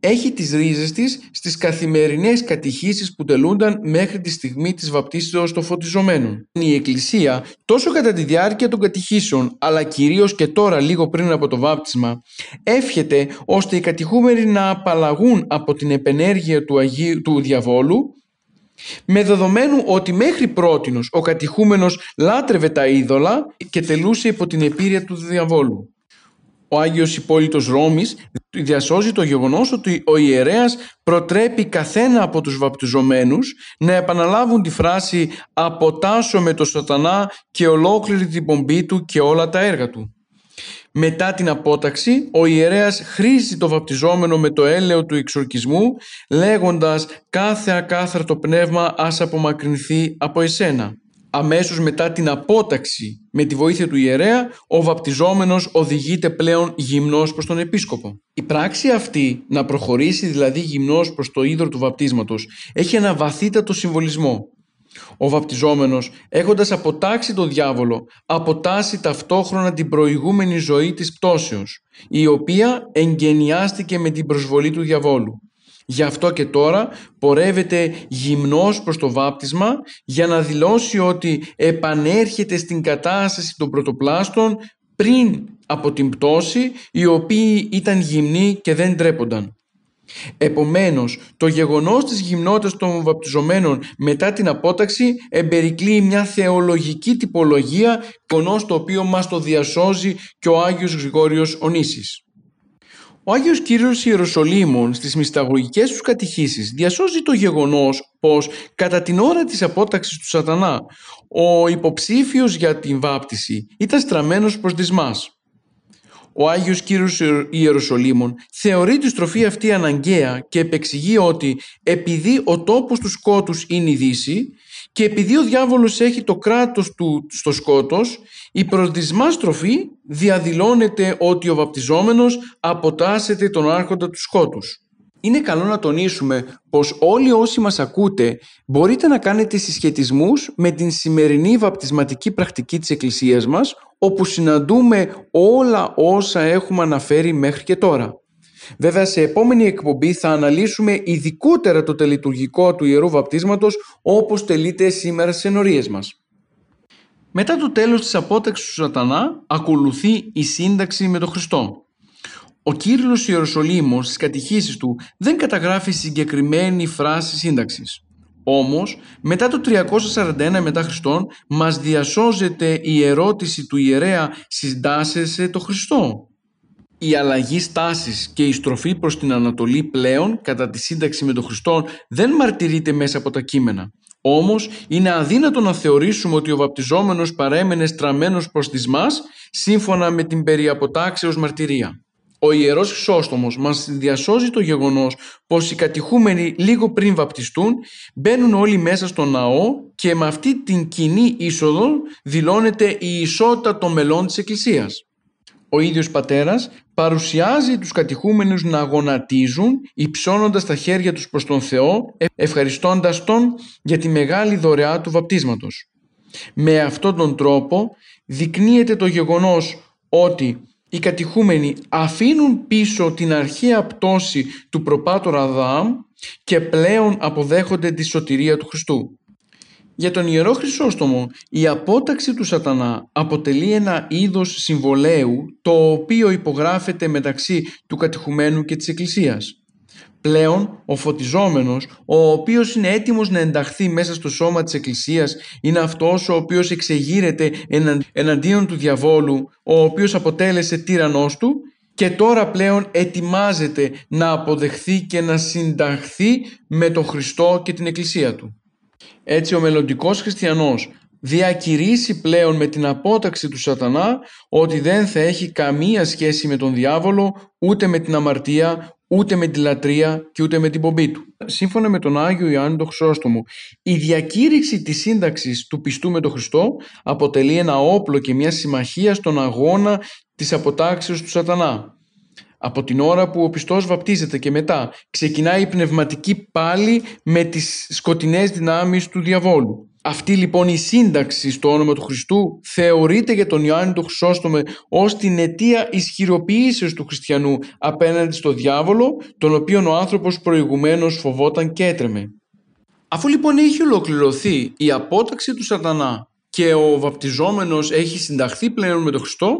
έχει τις ρίζες της στις καθημερινές κατηχήσεις που τελούνταν μέχρι τη στιγμή της βαπτίσεως των φωτιζομένων. Η Εκκλησία τόσο κατά τη διάρκεια των κατηχήσεων αλλά κυρίως και τώρα λίγο πριν από το βάπτισμα εύχεται ώστε οι κατηχούμενοι να απαλλαγούν από την επενέργεια του, Αγίου, του διαβόλου με δεδομένου ότι μέχρι πρότινος ο κατηχούμενος λάτρευε τα είδωλα και τελούσε υπό την επίρρεια του διαβόλου. Ο Άγιος Υπόλοιπος Ρώμης διασώζει το γεγονός ότι ο ιερέας προτρέπει καθένα από τους βαπτιζομένους να επαναλάβουν τη φράση «αποτάσω με το σατανά και ολόκληρη την πομπή του και όλα τα έργα του». Μετά την απόταξη, ο ιερέας χρήζει το βαπτιζόμενο με το έλεο του εξορκισμού, λέγοντας «κάθε ακάθαρτο πνεύμα ας απομακρυνθεί από εσένα». Αμέσως μετά την απόταξη με τη βοήθεια του ιερέα, ο βαπτιζόμενος οδηγείται πλέον γυμνός προς τον επίσκοπο. Η πράξη αυτή, να προχωρήσει δηλαδή γυμνός προς το ίδρο του βαπτίσματος, έχει ένα βαθύτατο συμβολισμό. Ο βαπτιζόμενος, έχοντας αποτάξει τον διάβολο, αποτάσσει ταυτόχρονα την προηγούμενη ζωή της πτώσεως, η οποία εγγενιάστηκε με την προσβολή του διαβόλου. Γι' αυτό και τώρα πορεύεται γυμνός προς το βάπτισμα για να δηλώσει ότι επανέρχεται στην κατάσταση των πρωτοπλάστων πριν από την πτώση οι οποίοι ήταν γυμνοί και δεν τρέπονταν. Επομένως, το γεγονός της γυμνότητας των βαπτιζομένων μετά την απόταξη εμπερικλεί μια θεολογική τυπολογία, γεγονός το οποίο μας το διασώζει και ο Άγιος Γρηγόριος Ονήσης. Ο Άγιος Κύριος Ιεροσολύμων στις μυσταγωγικές τους κατηχήσεις διασώζει το γεγονός πως κατά την ώρα της απόταξης του σατανά ο υποψήφιος για την βάπτιση ήταν στραμμένος προς δυσμάς. Ο Άγιος Κύριος Ιεροσολύμων θεωρεί τη στροφή αυτή αναγκαία και επεξηγεί ότι επειδή ο τόπος του σκότους είναι η Δύση και επειδή ο διάβολος έχει το κράτος του στο σκότος, η προδισμά στροφή διαδηλώνεται ότι ο βαπτιζόμενος αποτάσσεται τον άρχοντα του σκότους. Είναι καλό να τονίσουμε πως όλοι όσοι μας ακούτε μπορείτε να κάνετε συσχετισμούς με την σημερινή βαπτισματική πρακτική της Εκκλησίας μας όπου συναντούμε όλα όσα έχουμε αναφέρει μέχρι και τώρα. Βέβαια σε επόμενη εκπομπή θα αναλύσουμε ειδικότερα το τελειτουργικό του Ιερού Βαπτίσματος όπως τελείται σήμερα στις ενορίες μας. Μετά το τέλος της απόταξης του σατανά ακολουθεί η σύνταξη με τον Χριστό. Ο Κύριλλος Ιεροσολύμος στις κατηχήσεις του δεν καταγράφει συγκεκριμένη φράση σύνταξης. Όμως, μετά το 341 μετά Χριστόν, μας διασώζεται η ερώτηση του ιερέα «Συντάσσεσαι το Χριστό» η αλλαγή στάσης και η στροφή προς την Ανατολή πλέον κατά τη σύνταξη με τον Χριστό δεν μαρτυρείται μέσα από τα κείμενα. Όμως είναι αδύνατο να θεωρήσουμε ότι ο βαπτιζόμενος παρέμενε στραμμένος προς τις μας σύμφωνα με την περιαποτάξεως μαρτυρία. Ο Ιερός Χρυσόστομος μας διασώζει το γεγονός πως οι κατηχούμενοι λίγο πριν βαπτιστούν μπαίνουν όλοι μέσα στο ναό και με αυτή την κοινή είσοδο δηλώνεται η ισότητα των μελών της Εκκλησίας. Ο ίδιος πατέρας παρουσιάζει τους κατηχούμενους να γονατίζουν υψώνοντας τα χέρια τους προς τον Θεό ευχαριστώντας Τον για τη μεγάλη δωρεά του βαπτίσματος. Με αυτόν τον τρόπο δεικνύεται το γεγονός ότι οι κατηχούμενοι αφήνουν πίσω την αρχαία πτώση του προπάτορα Αδάμ και πλέον αποδέχονται τη σωτηρία του Χριστού. Για τον Ιερό Χρυσόστομο η απόταξη του σατανά αποτελεί ένα είδος συμβολέου το οποίο υπογράφεται μεταξύ του κατηχουμένου και της Εκκλησίας. Πλέον ο φωτιζόμενος, ο οποίος είναι έτοιμος να ενταχθεί μέσα στο σώμα της Εκκλησίας, είναι αυτός ο οποίος εξεγείρεται εναντίον του διαβόλου, ο οποίος αποτέλεσε τύρανός του και τώρα πλέον ετοιμάζεται να αποδεχθεί και να συνταχθεί με τον Χριστό και την Εκκλησία του. Έτσι ο μελλοντικός χριστιανός διακηρύσει πλέον με την απόταξη του σατανά ότι δεν θα έχει καμία σχέση με τον διάβολο, ούτε με την αμαρτία, ούτε με τη λατρεία και ούτε με την πομπή του. Σύμφωνα με τον Άγιο Ιωάννη τον Χρυσόστομο, η διακήρυξη της σύνταξης του πιστού με τον Χριστό αποτελεί ένα όπλο και μια συμμαχία στον αγώνα της αποτάξεως του σατανά. Από την ώρα που ο πιστός βαπτίζεται και μετά ξεκινάει η πνευματική πάλι με τις σκοτεινές δυνάμεις του διαβόλου. Αυτή λοιπόν η σύνταξη στο όνομα του Χριστού θεωρείται για τον Ιωάννη τον Χρυσόστομε ως την αιτία ισχυροποίησης του χριστιανού απέναντι στο διάβολο, τον οποίο ο άνθρωπος προηγουμένως φοβόταν και έτρεμε. Αφού λοιπόν έχει ολοκληρωθεί η απόταξη του σατανά και ο βαπτιζόμενος έχει συνταχθεί πλέον με τον Χριστό,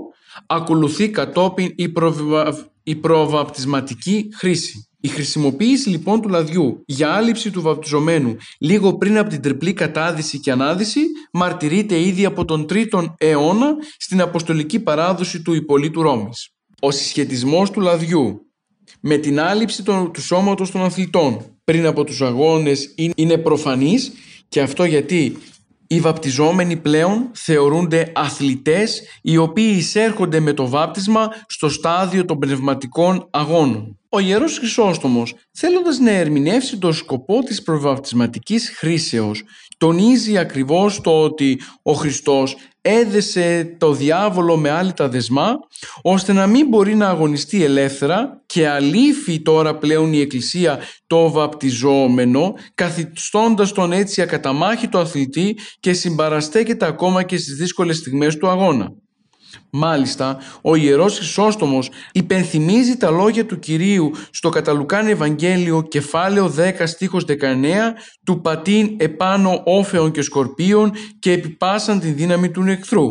ακολουθεί κατόπιν η, προβα... η προβαπτισματική χρήση. Η χρησιμοποίηση λοιπόν του λαδιού για άλυψη του βαπτιζομένου λίγο πριν από την τριπλή κατάδυση και ανάδυση μαρτυρείται ήδη από τον 3ο αιώνα στην αποστολική παράδοση του Ιππολίτου Ρώμης. Ο συσχετισμός του λαδιού με την άλυψη του σώματος των αθλητών πριν από τους αγώνες είναι προφανής και αυτό γιατί οι βαπτιζόμενοι πλέον θεωρούνται αθλητές οι οποίοι εισέρχονται με το βάπτισμα στο στάδιο των πνευματικών αγώνων. Ο Ιερός Χρυσόστομος, θέλοντας να ερμηνεύσει το σκοπό της προβαπτισματικής χρήσεως, τονίζει ακριβώς το ότι ο Χριστός έδεσε το διάβολο με άλλη τα δεσμά, ώστε να μην μπορεί να αγωνιστεί ελεύθερα και αλήφει τώρα πλέον η Εκκλησία το βαπτιζόμενο, καθιστώντας τον έτσι ακαταμάχητο αθλητή και συμπαραστέκεται ακόμα και στις δύσκολες στιγμές του αγώνα. Μάλιστα, ο Ιερός Χρυσόστομος υπενθυμίζει τα λόγια του Κυρίου στο Καταλουκάν Ευαγγέλιο κεφάλαιο 10 στίχος 19 του πατήν επάνω όφεων και σκορπίων και επιπάσαν την δύναμη του εχθρού.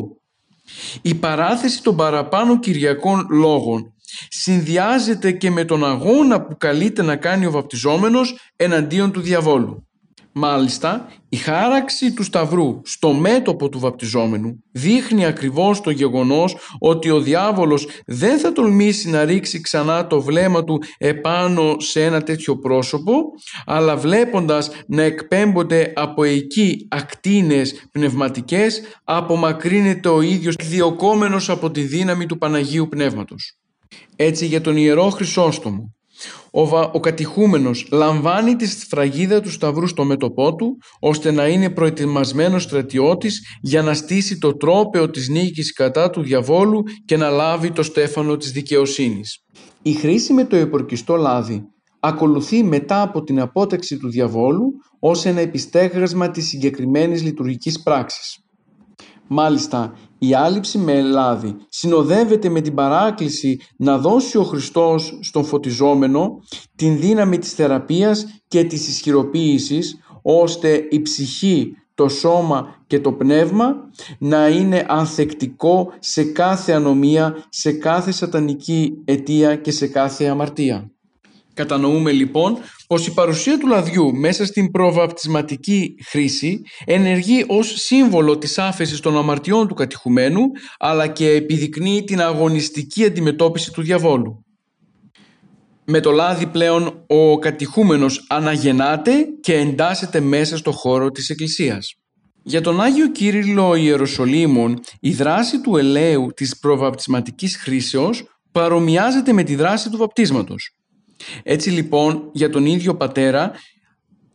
Η παράθεση των παραπάνω κυριακών λόγων συνδυάζεται και με τον αγώνα που καλείται να κάνει ο βαπτιζόμενος εναντίον του διαβόλου. Μάλιστα, η χάραξη του Σταυρού στο μέτωπο του βαπτιζόμενου δείχνει ακριβώς το γεγονός ότι ο διάβολος δεν θα τολμήσει να ρίξει ξανά το βλέμμα του επάνω σε ένα τέτοιο πρόσωπο, αλλά βλέποντας να εκπέμπονται από εκεί ακτίνες πνευματικές, απομακρύνεται ο ίδιος διοκόμενος από τη δύναμη του Παναγίου Πνεύματος. Έτσι για τον Ιερό Χρυσόστομο ο, ο κατηχούμενος λαμβάνει τη σφραγίδα του σταυρού στο μέτωπό του ώστε να είναι προετοιμασμένος στρατιώτης για να στήσει το τρόπεο της νίκης κατά του διαβόλου και να λάβει το στέφανο της δικαιοσύνης. Η χρήση με το υπορκιστό λάδι ακολουθεί μετά από την απόταξη του διαβόλου ως ένα επιστέγασμα της συγκεκριμένης λειτουργικής πράξης. Μάλιστα, η άλυψη με λάδι συνοδεύεται με την παράκληση να δώσει ο Χριστός στον φωτιζόμενο την δύναμη της θεραπείας και της ισχυροποίησης ώστε η ψυχή, το σώμα και το πνεύμα να είναι ανθεκτικό σε κάθε ανομία, σε κάθε σατανική αιτία και σε κάθε αμαρτία. Κατανοούμε λοιπόν πως η παρουσία του λαδιού μέσα στην προβαπτισματική χρήση ενεργεί ως σύμβολο της άφεσης των αμαρτιών του κατηχουμένου αλλά και επιδεικνύει την αγωνιστική αντιμετώπιση του διαβόλου. Με το λάδι πλέον ο κατηχούμενος αναγεννάται και εντάσσεται μέσα στο χώρο της Εκκλησίας. Για τον Άγιο Κύριλλο Ιεροσολύμων η δράση του ελαίου της προβαπτισματικής χρήσεως παρομοιάζεται με τη δράση του βαπτίσματος. Έτσι λοιπόν για τον ίδιο πατέρα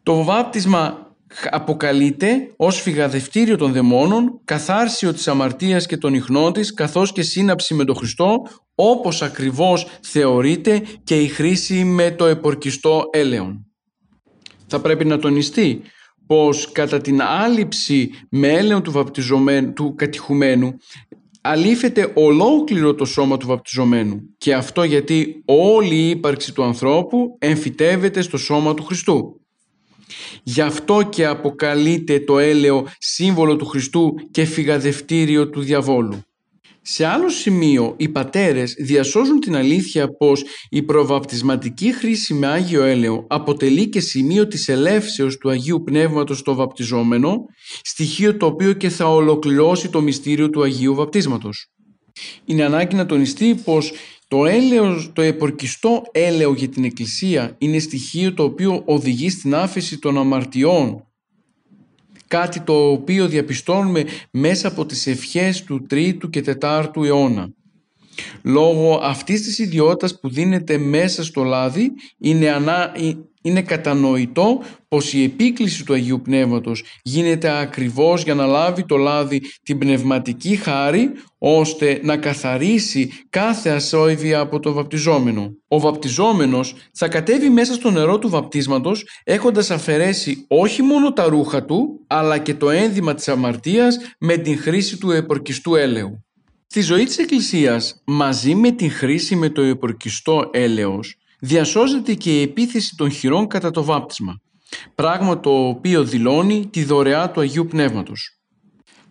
το βάπτισμα αποκαλείται ως φυγαδευτήριο των δαιμόνων, καθάρσιο της αμαρτίας και των ιχνών της, καθώς και σύναψη με τον Χριστό, όπως ακριβώς θεωρείται και η χρήση με το επορκιστό έλεον. Θα πρέπει να τονιστεί πως κατά την άλυψη με έλεον του, βαπτιζομένου, του κατηχουμένου αλήφεται ολόκληρο το σώμα του βαπτιζομένου και αυτό γιατί όλη η ύπαρξη του ανθρώπου εμφυτεύεται στο σώμα του Χριστού. Γι' αυτό και αποκαλείται το έλαιο σύμβολο του Χριστού και φυγαδευτήριο του διαβόλου. Σε άλλο σημείο οι πατέρες διασώζουν την αλήθεια πως η προβαπτισματική χρήση με Άγιο Έλαιο αποτελεί και σημείο της ελεύσεως του Αγίου Πνεύματος στο βαπτιζόμενο, στοιχείο το οποίο και θα ολοκληρώσει το μυστήριο του Αγίου Βαπτίσματος. Είναι ανάγκη να τονιστεί πως το, έλαιο, το επορκιστό έλαιο για την Εκκλησία είναι στοιχείο το οποίο οδηγεί στην άφεση των αμαρτιών κάτι το οποίο διαπιστώνουμε μέσα από τις ευχές του 3ου και 4ου αιώνα. Λόγω αυτής της ιδιότητας που δίνεται μέσα στο λάδι είναι, ανά, είναι κατανοητό πως η επίκληση του Αγίου Πνεύματος γίνεται ακριβώς για να λάβει το λάδι την πνευματική χάρη ώστε να καθαρίσει κάθε ασόηδια από το βαπτιζόμενο. Ο βαπτιζόμενος θα κατέβει μέσα στο νερό του βαπτίσματος έχοντας αφαιρέσει όχι μόνο τα ρούχα του αλλά και το ένδυμα της αμαρτίας με την χρήση του επορκιστού έλεου. Στη ζωή της Εκκλησίας, μαζί με την χρήση με το επορκιστό έλεος, διασώζεται και η επίθεση των χειρών κατά το βάπτισμα, πράγμα το οποίο δηλώνει τη δωρεά του Αγίου Πνεύματος.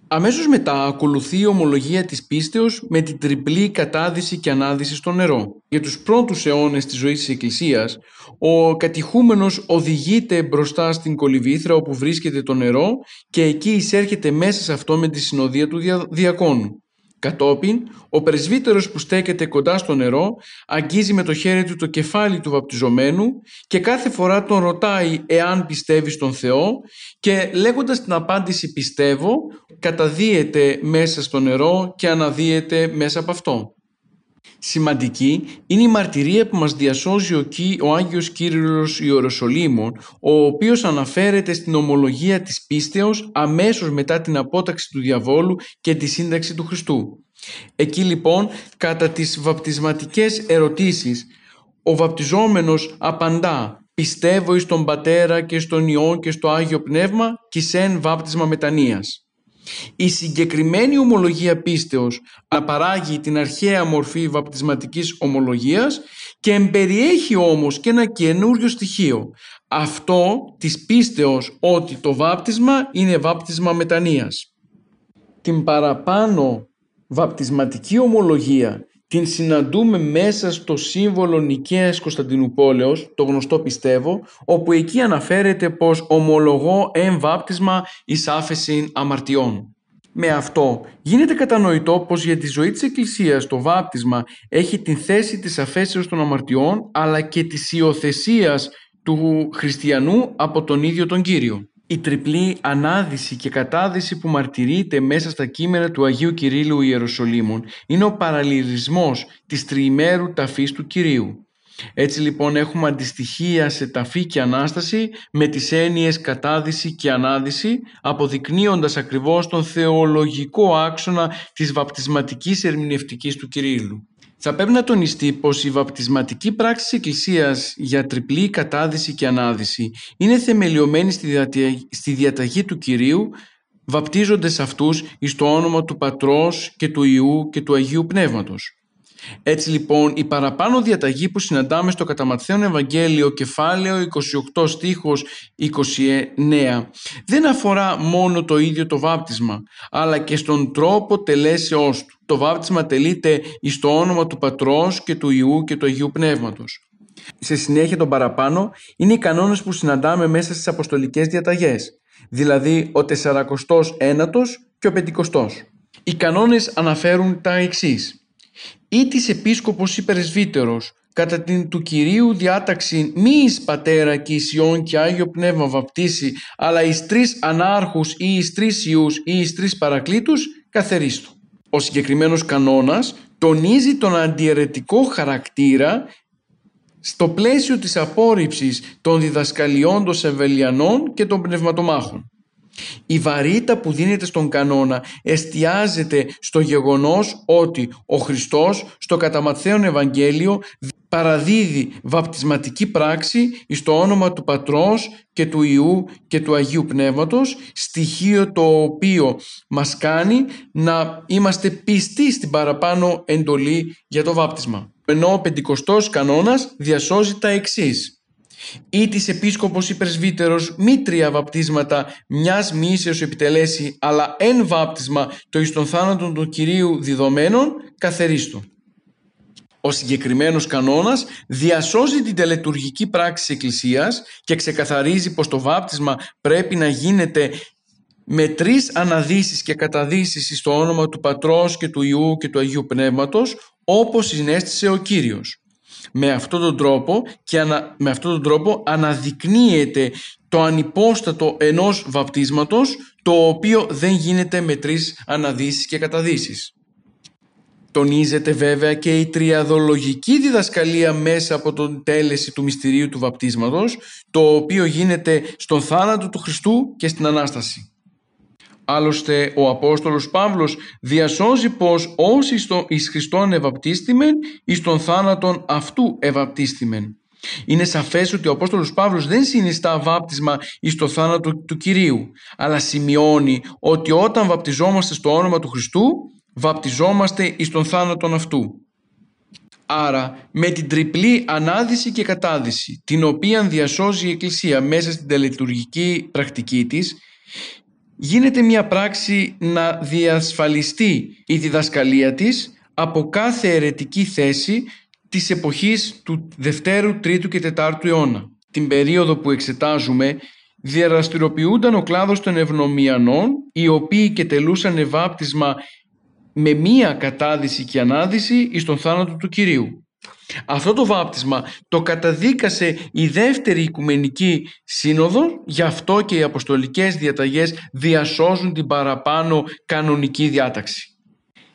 Αμέσως μετά ακολουθεί η ομολογία της πίστεως με την τριπλή κατάδυση και ανάδυση στο νερό. Για τους πρώτους αιώνες της ζωής της Εκκλησίας, ο κατηχούμενος οδηγείται μπροστά στην κολυβήθρα όπου βρίσκεται το νερό και εκεί εισέρχεται μέσα σε αυτό με τη συνοδεία του διακόνου. Κατόπιν, ο πρεσβύτερος που στέκεται κοντά στο νερό αγγίζει με το χέρι του το κεφάλι του βαπτιζομένου και κάθε φορά τον ρωτάει εάν πιστεύει στον Θεό και λέγοντας την απάντηση πιστεύω καταδύεται μέσα στο νερό και αναδύεται μέσα από αυτό. Σημαντική είναι η μαρτυρία που μας διασώζει ο, ο Άγιος Κύριος Ιεροσολύμων, ο οποίος αναφέρεται στην ομολογία της πίστεως αμέσως μετά την απόταξη του διαβόλου και τη σύνταξη του Χριστού. Εκεί λοιπόν, κατά τις βαπτισματικές ερωτήσεις, ο βαπτιζόμενος απαντά «Πιστεύω εις τον Πατέρα και στον Υιό και στο Άγιο Πνεύμα και σεν βάπτισμα μετανοίας». Η συγκεκριμένη ομολογία πίστεως απαράγει την αρχαία μορφή βαπτισματικής ομολογίας και εμπεριέχει όμως και ένα καινούριο στοιχείο. Αυτό της πίστεως ότι το βάπτισμα είναι βάπτισμα μετανοίας. Την παραπάνω βαπτισματική ομολογία την συναντούμε μέσα στο σύμβολο Νικαίας Κωνσταντινούπολεως, το γνωστό πιστεύω, όπου εκεί αναφέρεται πως ομολογώ εν βάπτισμα εις άφεση αμαρτιών. Με αυτό γίνεται κατανοητό πως για τη ζωή της Εκκλησίας το βάπτισμα έχει την θέση της αφέσεως των αμαρτιών αλλά και της υιοθεσίας του χριστιανού από τον ίδιο τον Κύριο. Η τριπλή ανάδυση και κατάδυση που μαρτυρείται μέσα στα κείμενα του Αγίου Κυρίλου Ιεροσολύμων είναι ο παραλληλισμός της τριημέρου ταφής του Κυρίου. Έτσι λοιπόν έχουμε αντιστοιχεία σε ταφή και Ανάσταση με τις έννοιες κατάδυση και ανάδυση αποδεικνύοντας ακριβώς τον θεολογικό άξονα της βαπτισματικής ερμηνευτικής του Κυρίλου. Θα πρέπει να τονιστεί πως η βαπτισματική πράξη της Εκκλησίας για τριπλή κατάδυση και ανάδυση είναι θεμελιωμένη στη διαταγή του Κυρίου βαπτίζονται αυτούς εις το όνομα του Πατρός και του Ιού και του Αγίου Πνεύματος. Έτσι λοιπόν η παραπάνω διαταγή που συναντάμε στο κατά Ευαγγέλιο κεφάλαιο 28 στίχος 29 δεν αφορά μόνο το ίδιο το βάπτισμα αλλά και στον τρόπο τελέσεώς του. Το βάπτισμα τελείται εις το όνομα του Πατρός και του Ιού και του Αγίου Πνεύματος. Σε συνέχεια των παραπάνω είναι οι κανόνες που συναντάμε μέσα στις αποστολικές διαταγές δηλαδή ο 49ος και ο 50ος. Οι κανόνες αναφέρουν τα εξής. Ή της επίσκοπος ή πρεσβύτερος κατά την του Κυρίου διάταξη μη εις πατέρα και εις Υιόν και Άγιο Πνεύμα βαπτίσει, αλλά εις τρεις ανάρχους ή εις τρεις Ιούς ή εις τρεις παρακλήτους, καθερίστου. Ο συγκεκριμένος κανόνας τονίζει τον αντιαιρετικό χαρακτήρα στο πλαίσιο της απόρριψης των διδασκαλιών των Σεβελιανών και των πνευματομάχων. Η βαρύτητα που δίνεται στον κανόνα εστιάζεται στο γεγονός ότι ο Χριστός στο κατά Ευαγγέλιο παραδίδει βαπτισματική πράξη στο όνομα του Πατρός και του Ιού και του Αγίου Πνεύματος στοιχείο το οποίο μας κάνει να είμαστε πιστοί στην παραπάνω εντολή για το βάπτισμα. Ενώ ο πεντηκοστός κανόνας διασώζει τα εξής ή της επίσκοπος ή πρεσβύτερος μη τρία βαπτίσματα μιας μίσεως επιτελέσει αλλά εν βάπτισμα το εις των θάνατων του Κυρίου διδομένων καθερίστο. Ο συγκεκριμένος κανόνας διασώζει την τελετουργική πράξη της Εκκλησίας και ξεκαθαρίζει πως το βάπτισμα πρέπει να γίνεται με τρεις αναδύσεις και καταδύσεις στο όνομα του Πατρός και του Ιού και του Αγίου Πνεύματος όπως συνέστησε ο Κύριος. Με αυτόν τον τρόπο, και με αυτόν τον τρόπο αναδεικνύεται το ανυπόστατο ενός βαπτίσματος το οποίο δεν γίνεται με τρεις αναδύσεις και καταδύσεις. Τονίζεται βέβαια και η τριαδολογική διδασκαλία μέσα από τον τέλεση του μυστηρίου του βαπτίσματος το οποίο γίνεται στον θάνατο του Χριστού και στην Ανάσταση. Άλλωστε ο Απόστολος Παύλος διασώζει πως όσοι στο εις Χριστόν ευαπτίστημεν εις τον θάνατον αυτού ευαπτίστημεν. Είναι σαφές ότι ο Απόστολος Παύλος δεν συνιστά βάπτισμα εις το θάνατο του Κυρίου, αλλά σημειώνει ότι όταν βαπτιζόμαστε στο όνομα του Χριστού, βαπτιζόμαστε εις τον θάνατον αυτού. Άρα με την τριπλή ανάδυση και κατάδυση, την οποία διασώζει η Εκκλησία μέσα στην τελετουργική πρακτική της, γίνεται μια πράξη να διασφαλιστεί η διδασκαλία της από κάθε αιρετική θέση της εποχής του Δευτέρου, Τρίτου και Τετάρτου αιώνα. Την περίοδο που εξετάζουμε διαδραστηριοποιούνταν ο κλάδος των ευνομιανών οι οποίοι και τελούσαν ευάπτισμα με μία κατάδυση και ανάδυση εις τον θάνατο του Κυρίου. Αυτό το βάπτισμα το καταδίκασε η δεύτερη οικουμενική σύνοδο, γι' αυτό και οι αποστολικές διαταγές διασώζουν την παραπάνω κανονική διάταξη.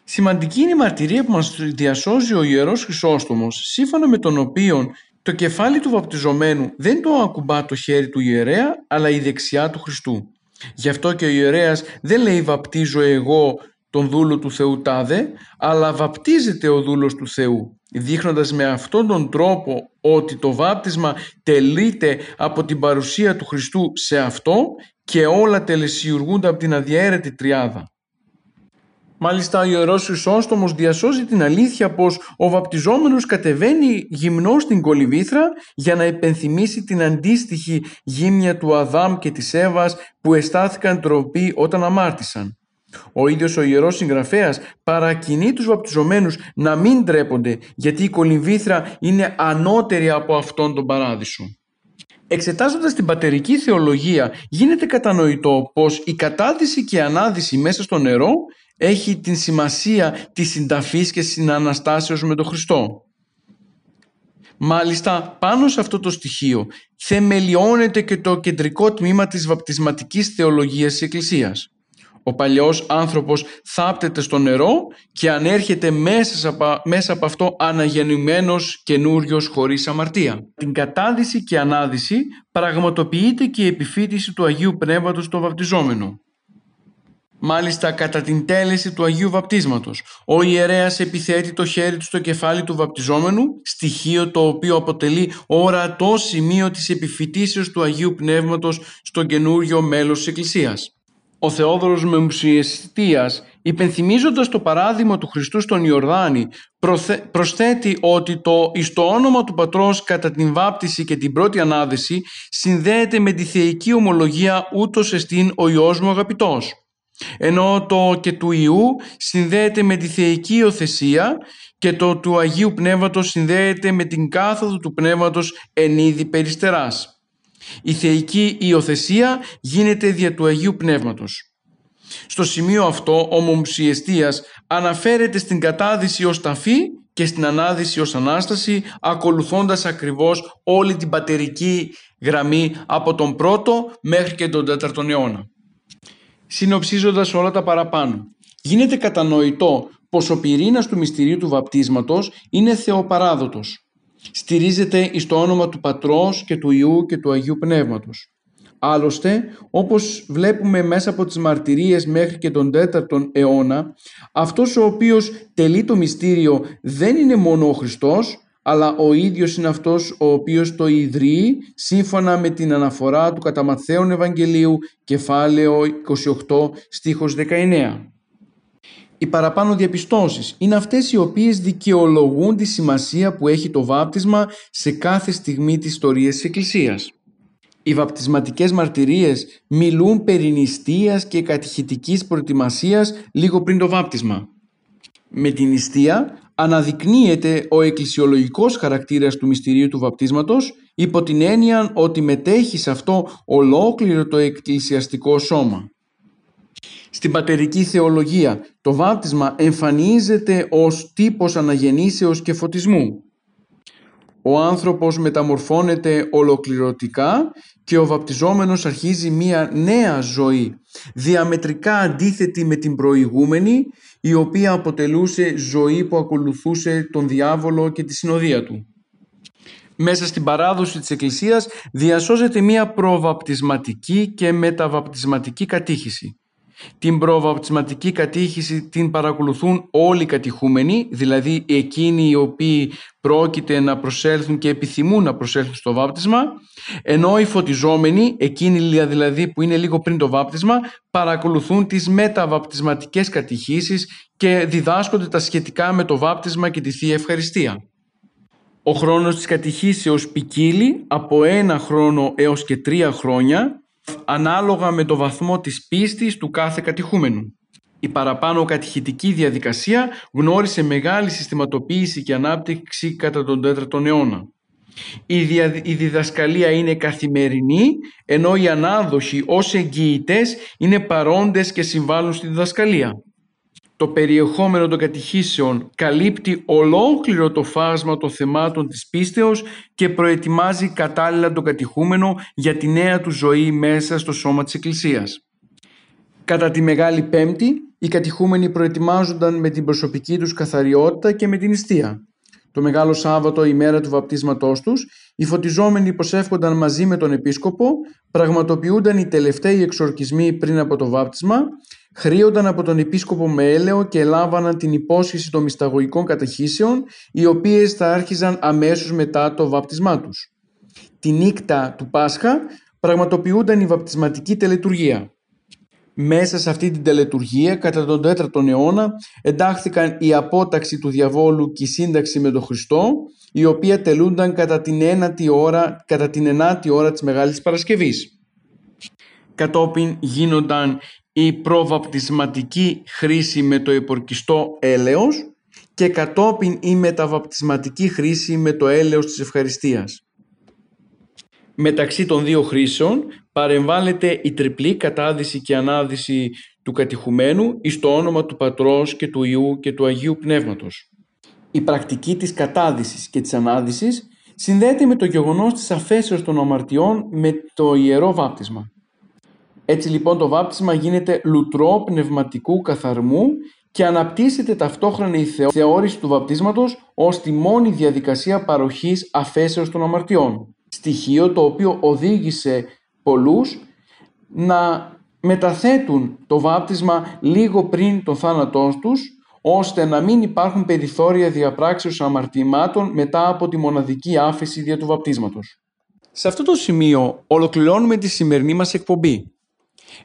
Σημαντική είναι η μαρτυρία που μας διασώζει ο Ιερός Χρυσόστομος, σύμφωνα με τον οποίο το κεφάλι του βαπτιζομένου δεν το ακουμπά το χέρι του ιερέα, αλλά η δεξιά του Χριστού. Γι' αυτό και ο ιερέας δεν λέει βαπτίζω εγώ τον δούλο του Θεού τάδε, αλλά βαπτίζεται ο δούλος του Θεού δείχνοντας με αυτόν τον τρόπο ότι το βάπτισμα τελείται από την παρουσία του Χριστού σε αυτό και όλα τελεσιουργούνται από την αδιαίρετη τριάδα. Μάλιστα ο Ιερός Χρυσόστομος διασώζει την αλήθεια πως ο βαπτιζόμενος κατεβαίνει γυμνός στην κολυβήθρα για να υπενθυμίσει την αντίστοιχη γύμνια του Αδάμ και της Εύας που αισθάθηκαν τροπή όταν αμάρτησαν. Ο ίδιος ο Ιερός Συγγραφέας παρακινεί τους βαπτιζομένους να μην τρέπονται γιατί η κολυμβήθρα είναι ανώτερη από αυτόν τον παράδεισο. Εξετάζοντας την πατερική θεολογία γίνεται κατανοητό πως η κατάδυση και η ανάδυση μέσα στο νερό έχει την σημασία της συνταφής και συναναστάσεως με τον Χριστό. Μάλιστα πάνω σε αυτό το στοιχείο θεμελιώνεται και το κεντρικό τμήμα της βαπτισματικής θεολογίας της Εκκλησίας. Ο παλιός άνθρωπος θάπτεται στο νερό και ανέρχεται μέσα από, μέσα από αυτό αναγεννημένος καινούριος χωρίς αμαρτία. Την κατάδυση και ανάδυση πραγματοποιείται και η επιφύτηση του Αγίου Πνεύματος στο βαπτιζόμενο. Μάλιστα κατά την τέλεση του Αγίου Βαπτίσματος, ο ιερέας επιθέτει το χέρι του στο κεφάλι του βαπτιζόμενου, στοιχείο το οποίο αποτελεί ορατό σημείο της επιφυτίσεως του Αγίου Πνεύματος στο καινούργιο μέλος της Εκκλησίας. Ο Θεόδωρος Μεμουσιαιστίας, υπενθυμίζοντας το παράδειγμα του Χριστού στον Ιορδάνη, προσθέτει ότι το εις το όνομα του Πατρός κατά την βάπτιση και την πρώτη ανάδεση συνδέεται με τη θεϊκή ομολογία ούτως εστίν ο Υιός μου αγαπητός ενώ το και του Ιού συνδέεται με τη θεϊκή υιοθεσία και το του Αγίου Πνεύματος συνδέεται με την κάθοδο του Πνεύματος εν είδη περιστεράς. Η θεϊκή υιοθεσία γίνεται δια του Αγίου Πνεύματος. Στο σημείο αυτό ο Μομψιεστίας αναφέρεται στην κατάδυση ως ταφή και στην ανάδυση ως Ανάσταση ακολουθώντας ακριβώς όλη την πατερική γραμμή από τον πρώτο μέχρι και τον τέταρτον αιώνα. Συνοψίζοντας όλα τα παραπάνω, γίνεται κατανοητό πως ο πυρήνας του μυστηρίου του βαπτίσματος είναι θεοπαράδοτος. Στηρίζεται εις το όνομα του Πατρός και του Ιού και του Αγίου Πνεύματος. Άλλωστε, όπως βλέπουμε μέσα από τις μαρτυρίες μέχρι και τον 4ο αιώνα, αυτός ο οποίος τελεί το μυστήριο δεν είναι μόνο ο Χριστός, αλλά ο ίδιος είναι αυτός ο οποίος το ιδρύει σύμφωνα με την αναφορά του κατά Ματθαίον Ευαγγελίου κεφάλαιο 28 στίχος 19. Οι παραπάνω διαπιστώσεις είναι αυτές οι οποίες δικαιολογούν τη σημασία που έχει το βάπτισμα σε κάθε στιγμή της ιστορίας της Εκκλησίας. Οι βαπτισματικές μαρτυρίες μιλούν περί νηστείας και κατηχητικής προετοιμασίας λίγο πριν το βάπτισμα. Με την νηστεία αναδεικνύεται ο εκκλησιολογικός χαρακτήρας του μυστηρίου του βαπτίσματος υπό την έννοια ότι μετέχει σε αυτό ολόκληρο το εκκλησιαστικό σώμα. Στην πατερική θεολογία το βάπτισμα εμφανίζεται ως τύπος αναγεννήσεως και φωτισμού. Ο άνθρωπος μεταμορφώνεται ολοκληρωτικά και ο βαπτιζόμενος αρχίζει μία νέα ζωή, διαμετρικά αντίθετη με την προηγούμενη η οποία αποτελούσε ζωή που ακολουθούσε τον διάβολο και τη συνοδεία του. Μέσα στην παράδοση της Εκκλησίας διασώζεται μία προβαπτισματική και μεταβαπτισματική κατήχηση. Την προβαπτισματική κατήχηση την παρακολουθούν όλοι οι κατηχούμενοι, δηλαδή εκείνοι οι οποίοι πρόκειται να προσέλθουν και επιθυμούν να προσέλθουν στο βάπτισμα, ενώ οι φωτιζόμενοι, εκείνοι δηλαδή που είναι λίγο πριν το βάπτισμα, παρακολουθούν τις μεταβαπτισματικές κατηχήσεις και διδάσκονται τα σχετικά με το βάπτισμα και τη Θεία Ευχαριστία. Ο χρόνος της κατηχήσεως ποικίλει από ένα χρόνο έως και τρία χρόνια ανάλογα με το βαθμό της πίστης του κάθε κατηχούμενου. Η παραπάνω κατηχητική διαδικασία γνώρισε μεγάλη συστηματοποίηση και ανάπτυξη κατά τον 4ο αιώνα. Η, η διδασκαλία είναι καθημερινή, ενώ οι ανάδοχοι ως εγγυητές είναι παρόντες και συμβάλλουν στη διδασκαλία το περιεχόμενο των κατηχήσεων καλύπτει ολόκληρο το φάσμα των θεμάτων της πίστεως και προετοιμάζει κατάλληλα τον κατηχούμενο για τη νέα του ζωή μέσα στο σώμα της Εκκλησίας. Κατά τη Μεγάλη Πέμπτη, οι κατηχούμενοι προετοιμάζονταν με την προσωπική τους καθαριότητα και με την νηστεία. Το Μεγάλο Σάββατο, η μέρα του βαπτίσματός τους, οι φωτιζόμενοι προσεύχονταν μαζί με τον Επίσκοπο, πραγματοποιούνταν οι τελευταίοι εξορκισμοί πριν από το βάπτισμα χρείονταν από τον επίσκοπο με έλεο και λάμβαναν την υπόσχεση των μυσταγωγικών κατεχήσεων, οι οποίες θα άρχιζαν αμέσως μετά το βαπτισμά τους. Τη νύχτα του Πάσχα πραγματοποιούνταν η βαπτισματική τελετουργία. Μέσα σε αυτή την τελετουργία, κατά τον 4ο αιώνα, εντάχθηκαν η απόταξη του διαβόλου και η σύνταξη με τον Χριστό, η οποία τελούνταν κατά την ένατη ώρα, κατά την ενάτη ώρα της Μεγάλης Παρασκευής. Κατόπιν γίνονταν η προβαπτισματική χρήση με το επορκιστό έλεος και κατόπιν η μεταβαπτισματική χρήση με το έλεος της ευχαριστίας. Μεταξύ των δύο χρήσεων παρεμβάλλεται η τριπλή κατάδυση και ανάδυση του κατηχουμένου εις το όνομα του Πατρός και του Ιού και του Αγίου Πνεύματος. Η πρακτική της κατάδυσης και της ανάδυσης συνδέεται με το γεγονός της αφέσεως των αμαρτιών με το Ιερό Βάπτισμα. Έτσι λοιπόν το βάπτισμα γίνεται λουτρό πνευματικού καθαρμού και αναπτύσσεται ταυτόχρονα η θεώρηση του βαπτίσματος ως τη μόνη διαδικασία παροχής αφέσεως των αμαρτιών. Στοιχείο το οποίο οδήγησε πολλούς να μεταθέτουν το βάπτισμα λίγο πριν τον θάνατό τους ώστε να μην υπάρχουν περιθώρια διαπράξεως αμαρτημάτων μετά από τη μοναδική άφεση δια του βαπτίσματος. Σε αυτό το σημείο ολοκληρώνουμε τη σημερινή μας εκπομπή.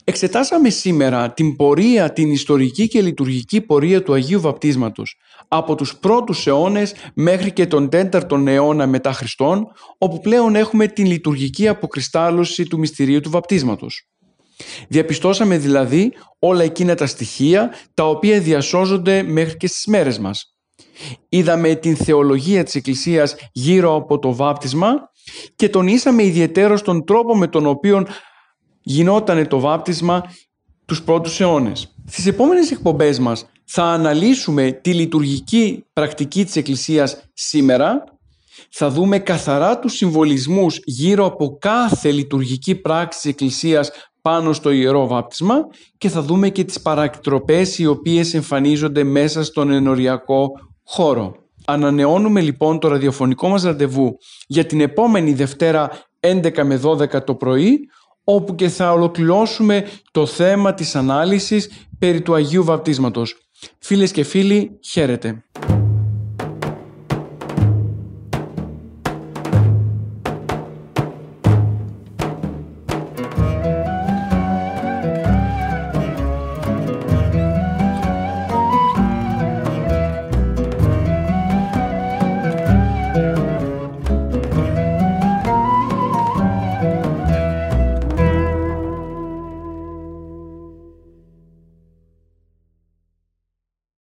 Εξετάσαμε σήμερα την πορεία, την ιστορική και λειτουργική πορεία του Αγίου Βαπτίσματος από τους πρώτους αιώνες μέχρι και τον 4ο αιώνα μετά Χριστόν όπου πλέον έχουμε την λειτουργική αποκριστάλλωση του μυστηρίου του βαπτίσματος. Διαπιστώσαμε δηλαδή όλα εκείνα τα στοιχεία τα οποία διασώζονται μέχρι και στις μέρες μας. Είδαμε την θεολογία της Εκκλησίας γύρω από το βάπτισμα και τονίσαμε ιδιαίτερο τον τρόπο με τον οποίο γινόταν το βάπτισμα τους πρώτους αιώνες. Στις επόμενες εκπομπές μας θα αναλύσουμε τη λειτουργική πρακτική της Εκκλησίας σήμερα, θα δούμε καθαρά τους συμβολισμούς γύρω από κάθε λειτουργική πράξη της Εκκλησίας πάνω στο Ιερό Βάπτισμα και θα δούμε και τις παρακτροπές οι οποίες εμφανίζονται μέσα στον ενοριακό χώρο. Ανανεώνουμε λοιπόν το ραδιοφωνικό μας ραντεβού για την επόμενη Δευτέρα 11 με 12 το πρωί όπου και θα ολοκληρώσουμε το θέμα της ανάλυσης περί του Αγίου Βαπτίσματος. Φίλες και φίλοι, χαίρετε.